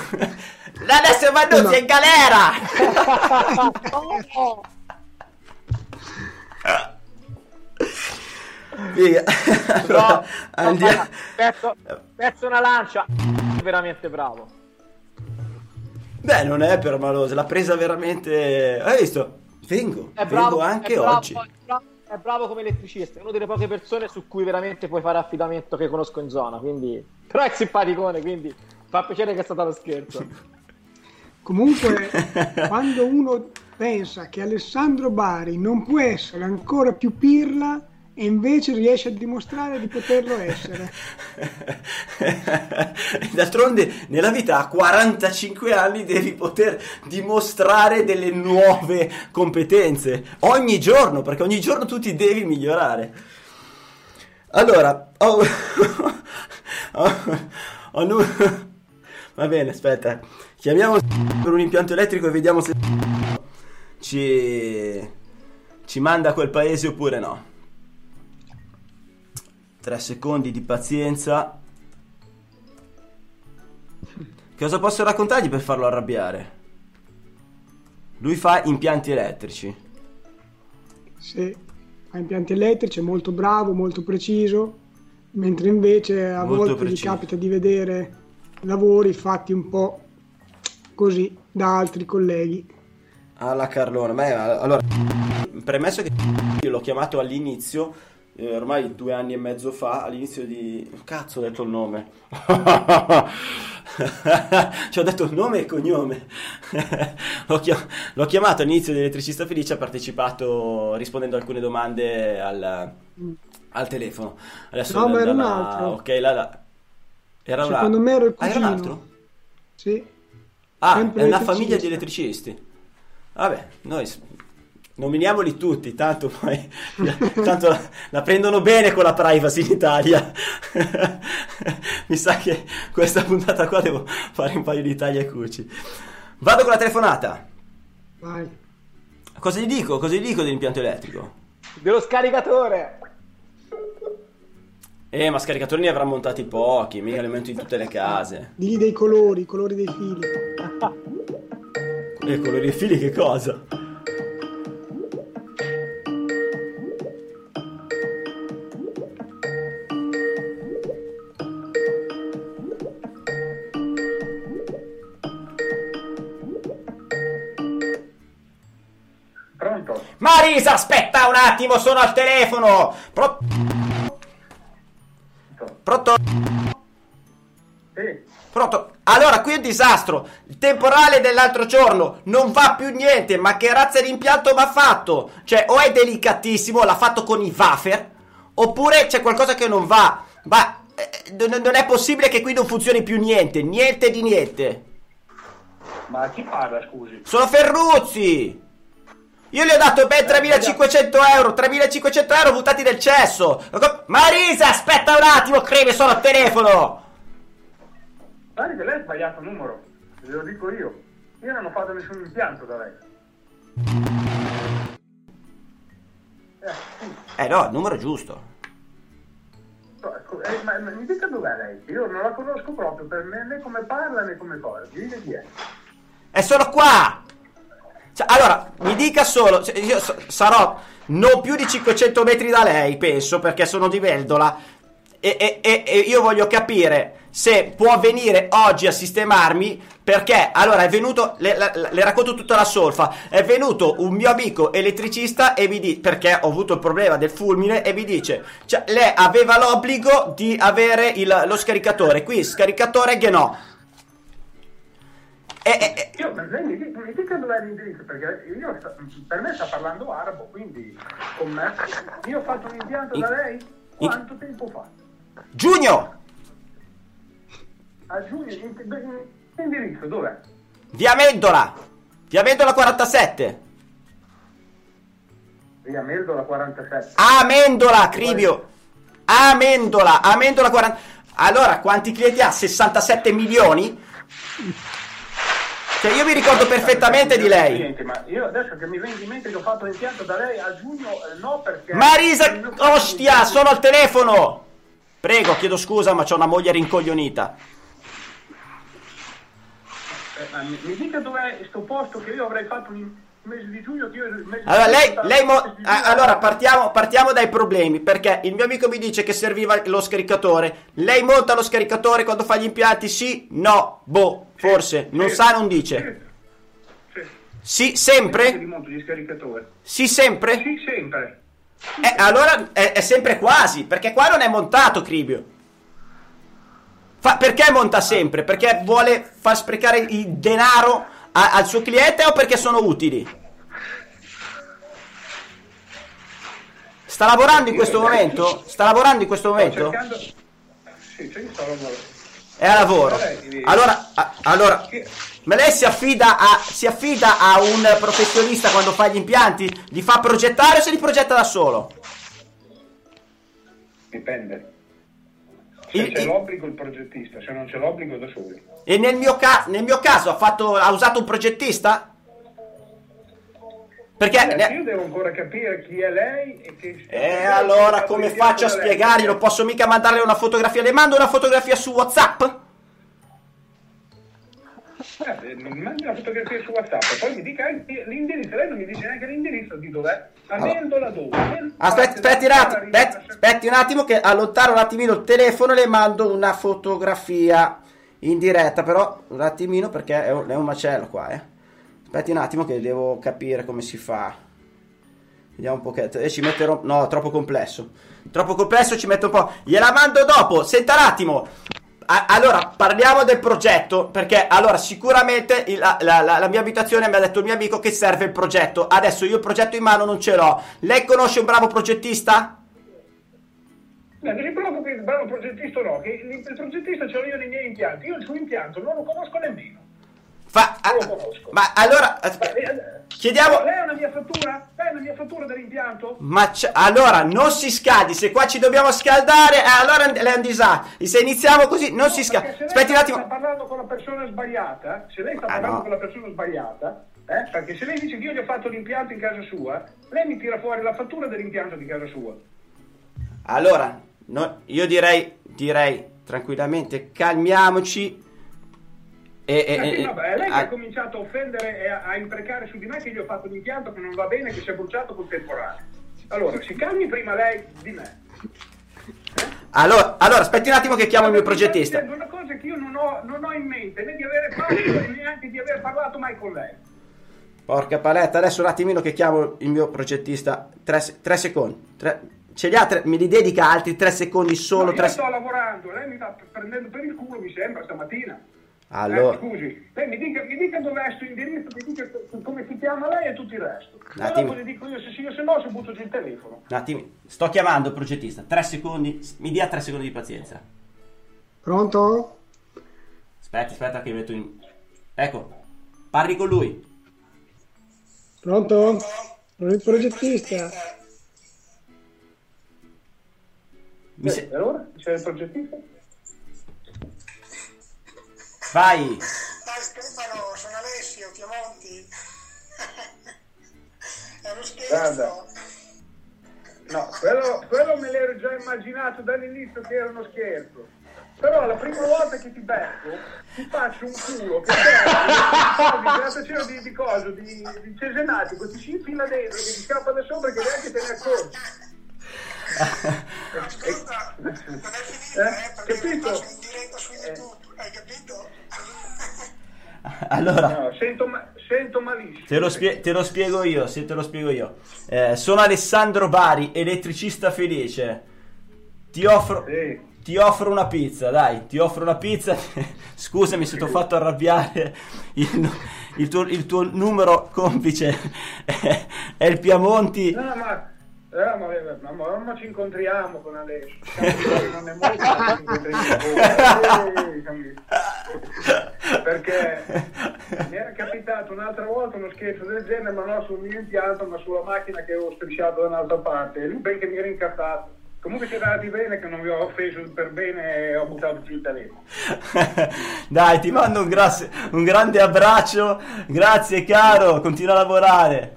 L'Alessio Vannuzzi è in galera! Figa. Allora, No, andiamo. no, perso, perso una lancia. Veramente bravo. Beh, non è permalosa, l'ha presa veramente. Hai visto? Vengo, È bravo vengo anche è bravo, oggi. È bravo, è bravo come elettricista, è una delle poche persone su cui veramente puoi fare affidamento che conosco in zona. Quindi... Però è simpaticone, quindi fa piacere che è stato lo scherzo. Comunque, quando uno pensa che Alessandro Bari non può essere ancora più pirla e invece riesce a dimostrare di poterlo essere. D'altronde, nella vita a 45 anni devi poter dimostrare delle nuove competenze ogni giorno, perché ogni giorno tu ti devi migliorare. Allora, ho, ho- ho va bene, aspetta, chiamiamo per un impianto elettrico e vediamo se ci, ci manda a quel paese oppure no. Tre secondi di pazienza. Cosa posso raccontargli per farlo arrabbiare? Lui fa impianti elettrici. Se fa impianti elettrici è molto bravo, molto preciso, mentre invece a Molto volte preciso. gli capita di vedere lavori fatti un po' così da altri colleghi. Alla Carlone. Beh, allora, premesso che io l'ho chiamato all'inizio, eh, ormai due anni e mezzo fa, all'inizio di... Cazzo ho detto il nome. Ci ho detto il nome e cognome. l'ho, chia- l'ho chiamato all'inizio di Elettricista Felice, ha partecipato rispondendo a alcune domande al, al telefono. Adesso No, ma era un altro. Ok, là, là. Era una- Secondo me era il Ah, era un cugino. altro? Sì, Ah, Sempre è una famiglia di elettricisti. Vabbè, noi nominiamoli tutti, tanto poi tanto la, la prendono bene con la privacy in Italia. Mi sa che questa puntata qua devo fare un paio di tagli e cuci. Vado con la telefonata. vai. Cosa gli dico? Cosa gli dico dell'impianto elettrico? Dello scaricatore! Eh, ma scaricatori ne avrà montati pochi, mica li metto in tutte le case. Digli dei colori, i colori dei fili. E colori dei fili che cosa? Pronto? Marisa, aspetta un attimo, sono al telefono! Pro- Pronto? Sì. Pronto? Allora, qui è un disastro. Il temporale dell'altro giorno non va più niente. Ma che razza di impianto ha fatto? Cioè, o è delicatissimo, l'ha fatto con i wafer, oppure c'è qualcosa che non va. Ma eh, non è possibile che qui non funzioni più niente. Niente di niente. Ma chi parla, scusi? Sono Ferruzzi! Io gli ho dato ben 3500 euro, 3500 euro buttati nel cesso! Marisa, aspetta un attimo, creme, sono al telefono! Che lei ha sbagliato il numero, ve lo dico io. Io non ho fatto nessun impianto da lei. Eh, sì. Eh no, il numero è giusto. Ecco, eh, ma, ma mi dica dov'è lei? Io non la conosco proprio, per me né come parla né come cosa. Dica chi è. È solo qua! Cioè, allora, mi dica solo, io sarò non più di 500 metri da lei, penso, perché sono di Veldola. E, e- e- e io voglio capire se può venire oggi a sistemarmi. Perché allora è venuto, le, la- le racconto tutta la solfa. È venuto un mio amico elettricista e mi dice perché ho avuto il problema del fulmine e mi dice: cioè, lei aveva l'obbligo di avere il- lo scaricatore. Qui scaricatore che no. E, e- e- Io, lei mi, mi dica dov'è l'indirizzo, perché io per me sta parlando arabo, quindi con me. Io ho fatto un impianto da lei quanto tempo fa? Giugno! A giugno, in- in- l'indirizzo dov'è? Via Mendola! Via Mendola 47! Via Meldola 47. Amendola, Cribio! Amendola, Amendola 40... Allora, quanti clienti ha? 67 milioni? Cioè, io mi ricordo perfettamente di lei. Ma io adesso che mi vengo in mente che ho fatto l'impianto da lei a giugno, eh, no perché... Marisa, ostia, sono al telefono! Prego, chiedo scusa, ma c'ho una moglie rincoglionita. Eh, mi, mi dica dov'è sto posto che io avrei fatto il mese di giugno, che io il mese di Allora, lei, lei mo- allora partiamo, partiamo dai problemi, perché il mio amico mi dice che serviva lo scaricatore. Lei monta lo scaricatore quando fa gli impianti? Sì? No? Boh, forse. Non sa, non dice. Sì. Sempre? Sì, sempre? Sì, sempre. Eh, allora è, è sempre quasi, perché qua non è montato, Cribio. Fa- perché monta sempre? Perché vuole far sprecare il denaro a- al suo cliente o perché sono utili? Sta lavorando in questo momento? Sta lavorando in questo Sto momento? cercando... Sì, sì, sto lavorando. È a lavoro. Allora, a- allora, ma lei si affida, a, si affida a un professionista quando fa gli impianti? Li fa progettare o se li progetta da solo? Dipende. Se Il- c'è il- l'obbligo il progettista, se non c'è l'obbligo da soli. E nel mio, ca- nel mio caso ha, fatto, ha usato un progettista? Perché... Adesso io devo ancora capire chi è lei e che... E allora come faccio a spiegargli? Non posso mica mandarle una fotografia. Le mando una fotografia su WhatsApp? Eh, mi mandi una fotografia su WhatsApp, poi mi dica anche l'indirizzo. Lei non mi dice neanche l'indirizzo di dov'è. A Mendola dove? Aspetta, aspetti un attimo, aspetti, aspetti un attimo che allontano un attimino il telefono e le mando una fotografia in diretta, però un attimino perché è un, è un macello qua, eh. Aspetti un attimo che devo capire come si fa. Vediamo un pochetto. E ci metterò... No, troppo complesso. Troppo complesso, ci metto un po'. Gliela mando dopo. Senta un attimo. A- allora, parliamo del progetto. Perché, allora, sicuramente il- la, la- la- mia abitazione mi ha detto il mio amico che serve il progetto. Adesso io il progetto in mano non ce l'ho. Lei conosce un bravo progettista? No, mi riprovo che il bravo progettista no, che il progettista ce l'ho io nei miei impianti. Io il suo impianto non lo conosco nemmeno. Fa, ah, ma allora, aspe- eh, chiediamo... Lei ha una mia fattura? Lei ha una mia fattura dell'impianto? Ma allora non si scaldi, se qua ci dobbiamo scaldare, eh, allora lei è un disastro. Se iniziamo così, non si scalda. Perché se lei Aspetti un sta attimo. parlando con la persona sbagliata, se lei sta Ah, parlando no. con la persona sbagliata, eh, perché se lei dice che io gli ho fatto l'impianto in casa sua, lei mi tira fuori la fattura dell'impianto di casa sua. Allora, no- io direi, direi tranquillamente, calmiamoci. E, e- Eh sì, e- vabbè, è lei che ah, ha cominciato a offendere e a, a imprecare su di me che gli ho fatto l'impianto che non va bene, che si è bruciato col temporale. Allora, si calmi prima lei di me. allora, allora, aspetti un attimo che chiamo il mio Mi sta progettista. dicendo Una cosa che io non ho, non ho in mente né di aver fatto e neanche di aver parlato mai con lei. Porca paletta, adesso un attimino che chiamo il mio progettista. Tre, tre secondi. Tre- ce li ha tre- me li dedica altri tre secondi solo. No, tre sto lavorando, lei mi sta prendendo per il culo, mi sembra, stamattina. Allora, Eh, scusi, lei mi dica, mi dica dov'è il suo indirizzo, mi dica co- come si chiama lei e tutto il resto. Un attimo. gli dico io se sì o se no, se butto giù il telefono. un attimo. Sto chiamando il progettista. Tre secondi. Mi dia tre secondi di pazienza. Pronto? Aspetta, aspetta che metto in... Ecco, parli con lui. Pronto? Sono il progettista. Mi se- E allora? C'è il progettista? Vai. Dai Stefano, sono Alessio Chiamonti. È uno Guarda. scherzo. No, quello, quello me l'ero già immaginato dall'inizio che era uno scherzo. Però la prima volta che ti becco ti faccio un culo che serve di grattacielo di, di coso, di, di cesenatico, ti si infila dentro, che ti scappa da sopra che neanche te ne accorgi. Ascolta, non è finita, Eh, eh, perché capito? passo in diretta su YouTube, hai capito? Allora, No, sento, ma- sento malissimo. te lo, spie- te lo spiego io, se te lo spiego io. Eh, sono Alessandro Bari, elettricista felice. Ti offro... Sì. Ti offro una pizza, dai, ti offro una pizza. Scusami se ti ho fatto arrabbiare. Il, il tuo, il tuo numero complice è, è il Piamonti. No, ma, eh, ma, ma, ma, ma ci incontriamo con Alessio. Non è molto che ci incontriamo. Eh, Perché mi era capitato un'altra volta uno scherzo del genere, ma non sul mio impianto, ma sulla macchina che ho strisciato da un'altra parte. E lui ben che mi era incazzato. Comunque siete andati bene che non vi ho offeso per bene e ho buttato giù il telefono. Dai, ti mando un, grazie- un grande abbraccio. Grazie, caro. Continua a lavorare.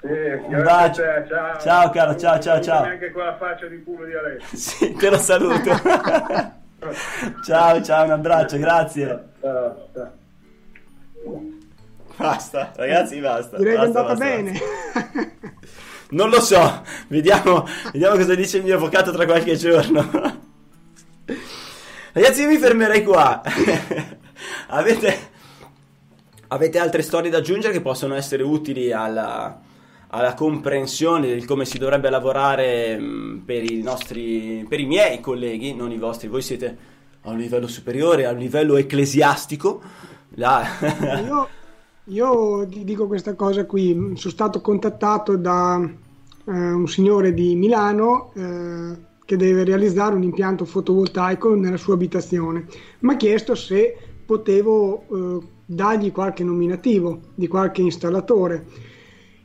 Sì, Un bacio. te, ciao. Ciao, caro, ciao, ciao, ciao. Anche con la faccia di culo di Alessio. Sì, te lo saluto. ciao, ciao, un abbraccio, grazie. Ciao, ciao. Basta, ragazzi, basta. Direi che è andata basta, bene. basta. Non lo so, vediamo, vediamo cosa dice il mio avvocato tra qualche giorno. Ragazzi, io mi fermerei qua. avete, avete altre storie da aggiungere che possono essere utili alla, alla comprensione di come si dovrebbe lavorare mh, per i nostri, per i miei colleghi, non i vostri. Voi siete a un livello superiore, a un livello ecclesiastico. Là. Io, io dico questa cosa qui, sono stato contattato da eh, un signore di Milano eh, che deve realizzare un impianto fotovoltaico nella sua abitazione. Mi ha chiesto se potevo eh, dargli qualche nominativo di qualche installatore.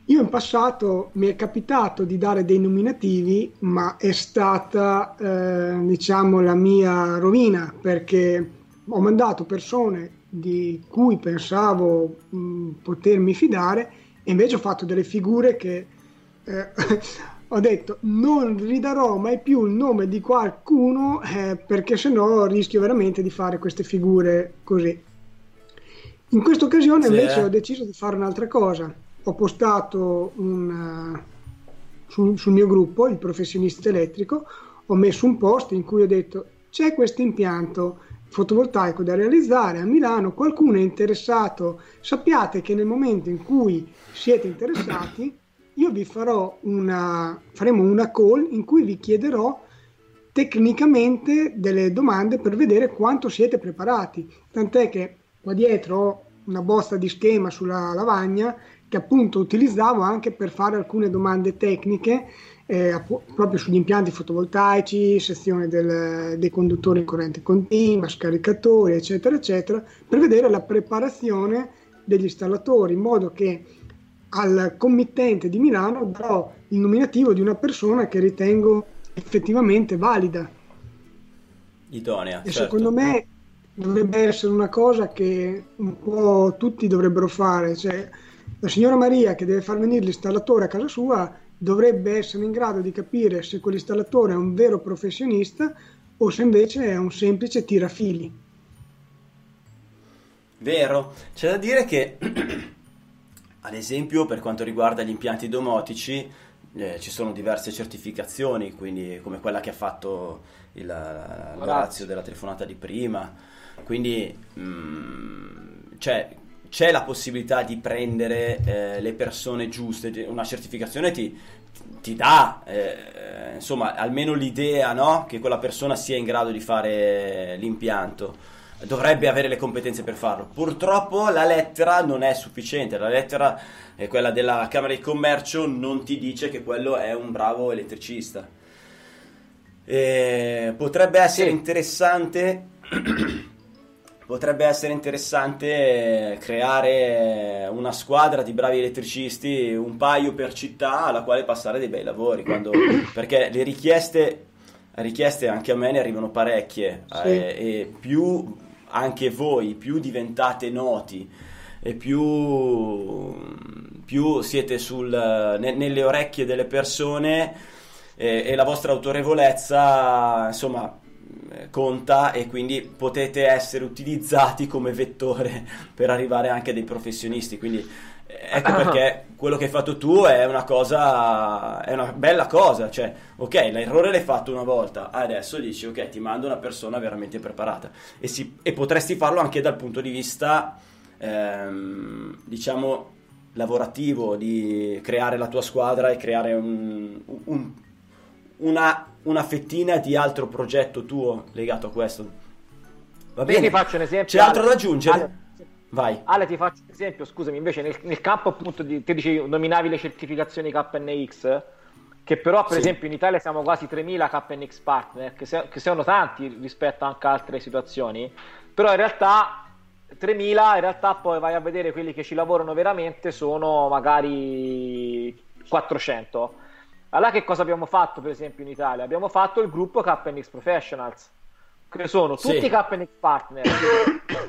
Io in passato mi è capitato di dare dei nominativi, ma è stata eh, diciamo la mia rovina perché ho mandato persone di cui pensavo mh, potermi fidare e invece ho fatto delle figure che eh, ho detto non ridarò mai più il nome di qualcuno eh, perché sennò rischio veramente di fare queste figure così. In questa occasione Sì, invece eh. ho deciso di fare un'altra cosa. Ho postato un, eh, sul, sul mio gruppo, il professionista elettrico, ho messo un post in cui ho detto c'è questo impianto fotovoltaico da realizzare a Milano, qualcuno è interessato, sappiate che nel momento in cui siete interessati io vi farò una, faremo una call in cui vi chiederò tecnicamente delle domande per vedere quanto siete preparati. Tant'è che qua dietro ho una bozza di schema sulla lavagna che appunto utilizzavo anche per fare alcune domande tecniche eh, proprio sugli impianti fotovoltaici, sezione del- dei conduttori in corrente continua, scaricatori, eccetera, eccetera, per vedere la preparazione degli installatori, in modo che al committente di Milano darò il nominativo di una persona che ritengo effettivamente valida. Idonea. E certo. secondo me dovrebbe essere una cosa che un po' tutti dovrebbero fare. Cioè, la signora Maria che deve far venire l'installatore a casa sua dovrebbe essere in grado di capire se quell'installatore è un vero professionista o se invece è un semplice tirafili. Vero, c'è da dire che ad esempio per quanto riguarda gli impianti domotici eh, ci sono diverse certificazioni, quindi come quella che ha fatto il, Orazio della telefonata di prima, quindi mm, c'è, c'è la possibilità di prendere eh, le persone giuste, una certificazione ti, ti dà eh, insomma almeno l'idea no? che quella persona sia in grado di fare l'impianto dovrebbe avere le competenze per farlo purtroppo la lettera non è sufficiente la lettera è quella della Camera di Commercio non ti dice che quello è un bravo elettricista e potrebbe essere Sì. interessante potrebbe essere interessante eh, creare una squadra di bravi elettricisti, un paio per città alla quale passare dei bei lavori, quando- perché le richieste, richieste anche a me ne arrivano parecchie Sì. eh, e più anche voi, più diventate noti e più, più siete sul, ne- nelle orecchie delle persone e, e la vostra autorevolezza, insomma, eh, conta e quindi potete essere utilizzati come vettore per arrivare anche a dei professionisti. Quindi eh, ecco perché quello che hai fatto tu è una cosa, è una bella cosa. Cioè, ok, l'errore l'hai fatto una volta, adesso dici, ok, ti mando una persona veramente preparata. E, si- e potresti farlo anche dal punto di vista, ehm, diciamo, lavorativo, di creare la tua squadra e creare un- un una, una fettina di altro progetto tuo legato a questo. Va Io bene? ti faccio un esempio. C'è altro Ale. da aggiungere? Ale, Vai. Ale, ti faccio un esempio, scusami, invece nel, nel campo appunto di, te dicevi, nominavi le certificazioni KNX, che però per Sì. esempio in Italia siamo quasi 3000 KNX partner, che, se- che sono tanti rispetto anche a altre situazioni, però in realtà 3000, in realtà poi vai a vedere quelli che ci lavorano veramente sono magari 400. Allora che cosa abbiamo fatto per esempio in Italia? Abbiamo fatto il gruppo KNX Professionals, che sono Sì. tutti KNX partner.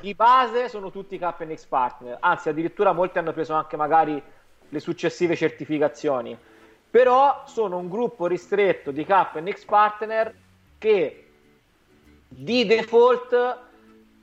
Di base sono tutti KNX partner, anzi addirittura molti hanno preso anche magari le successive certificazioni. Però sono un gruppo ristretto di KNX partner che di default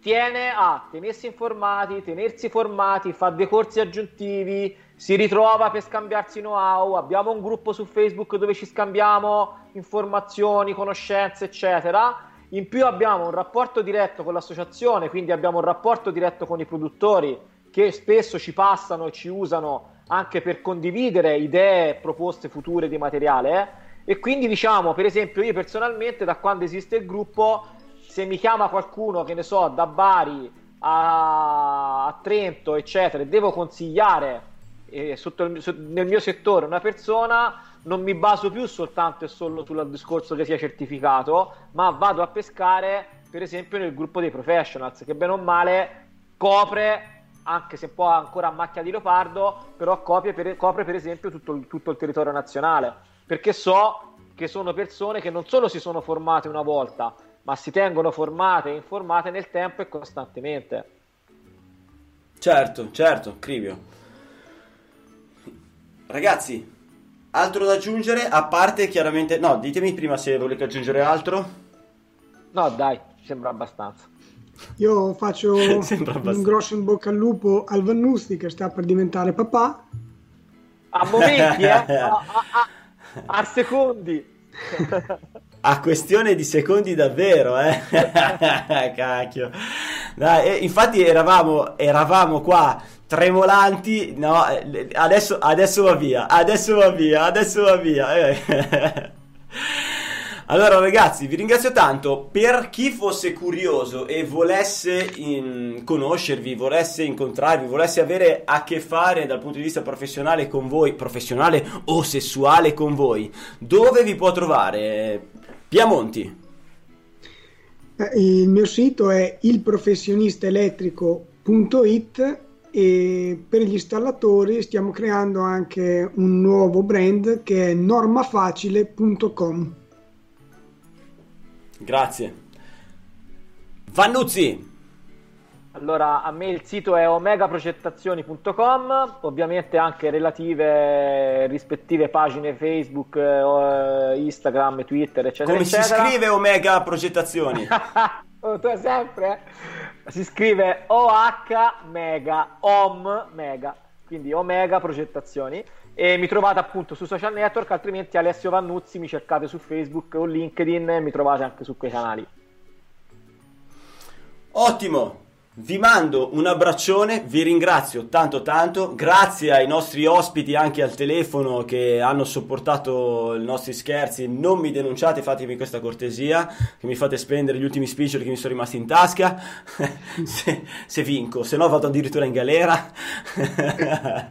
tiene a tenersi informati, tenersi formati, fa dei corsi aggiuntivi, si ritrova per scambiarsi know-how, abbiamo un gruppo su Facebook dove ci scambiamo informazioni, conoscenze, eccetera. In più abbiamo un rapporto diretto con l'associazione, quindi abbiamo un rapporto diretto con i produttori che spesso ci passano e ci usano anche per condividere idee proposte future di materiale. E quindi diciamo, per esempio, io personalmente da quando esiste il gruppo se mi chiama qualcuno, che ne so, da Bari a, a Trento, eccetera, e devo consigliare eh, il- so- nel mio settore una persona, non mi baso più soltanto e solo sul discorso che sia certificato, ma vado a pescare, per esempio, nel gruppo dei professionals, che bene o male copre, anche se po' ancora a macchia di leopardo, però copre per, copre, per esempio tutto tutto il territorio nazionale, perché so che sono persone che non solo si sono formate una volta, ma si tengono formate e informate nel tempo e costantemente. Certo, certo, Crivio. Ragazzi, altro da aggiungere? A parte chiaramente... No, ditemi prima se volete aggiungere altro. No, dai, sembra abbastanza. Io faccio un grosso in bocca al lupo al Vannuzzi che sta per diventare papà. A momenti, eh? A, a- a- a secondi. A questione di secondi davvero, eh? Cacchio. Dai, infatti eravamo, eravamo qua tremolanti, no, eh, adesso, adesso va via, adesso va via, adesso va via. eh. Allora ragazzi, vi ringrazio tanto. Per chi fosse curioso e volesse in- conoscervi, volesse incontrarvi, volesse avere a che fare dal punto di vista professionale con voi, professionale o sessuale con voi, dove vi può trovare? Piamonti. Eh, Il mio sito è ilprofessionistaelettrico.it e per gli installatori stiamo creando anche un nuovo brand che è normafacile.com. Grazie. Vannuzzi. Allora, a me il sito è omegaprogettazioni.com, ovviamente anche relative rispettive pagine Facebook, eh, Instagram, Twitter, eccetera. Come si eccetera. scrive Omega Progettazioni? Tu sempre? eh? Si scrive OH Mega, OM Mega, quindi Omega Progettazioni. E mi trovate appunto su social network, altrimenti Alessio Vannuzzi mi cercate su Facebook o LinkedIn mi trovate anche su quei canali. Ottimo. Vi mando un abbraccione, vi ringrazio tanto tanto, grazie ai nostri ospiti anche al telefono che hanno sopportato i nostri scherzi, non mi denunciate, fatemi questa cortesia, che mi fate spendere gli ultimi spiccioli che mi sono rimasti in tasca, se, se vinco, se no vado addirittura in galera.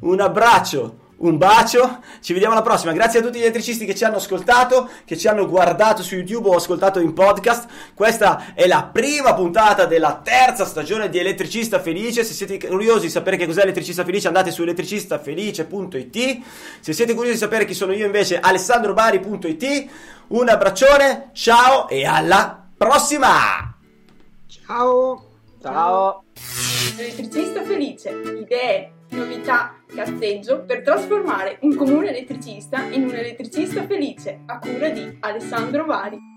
un abbraccio un bacio, ci vediamo alla prossima. Grazie a tutti gli elettricisti che ci hanno ascoltato, che ci hanno guardato su YouTube o ascoltato in podcast. Questa è la prima puntata della terza stagione di Elettricista Felice. Se siete curiosi di sapere che cos'è Elettricista Felice, andate su elettricistafelice.it. Se siete curiosi di sapere chi sono io, invece, alessandrobari.it. Un abbraccione, ciao e alla prossima! Ciao! Ciao! Elettricista felice, idee, novità, cazzeggio per trasformare un comune elettricista in un elettricista felice a cura di Alessandro Vari.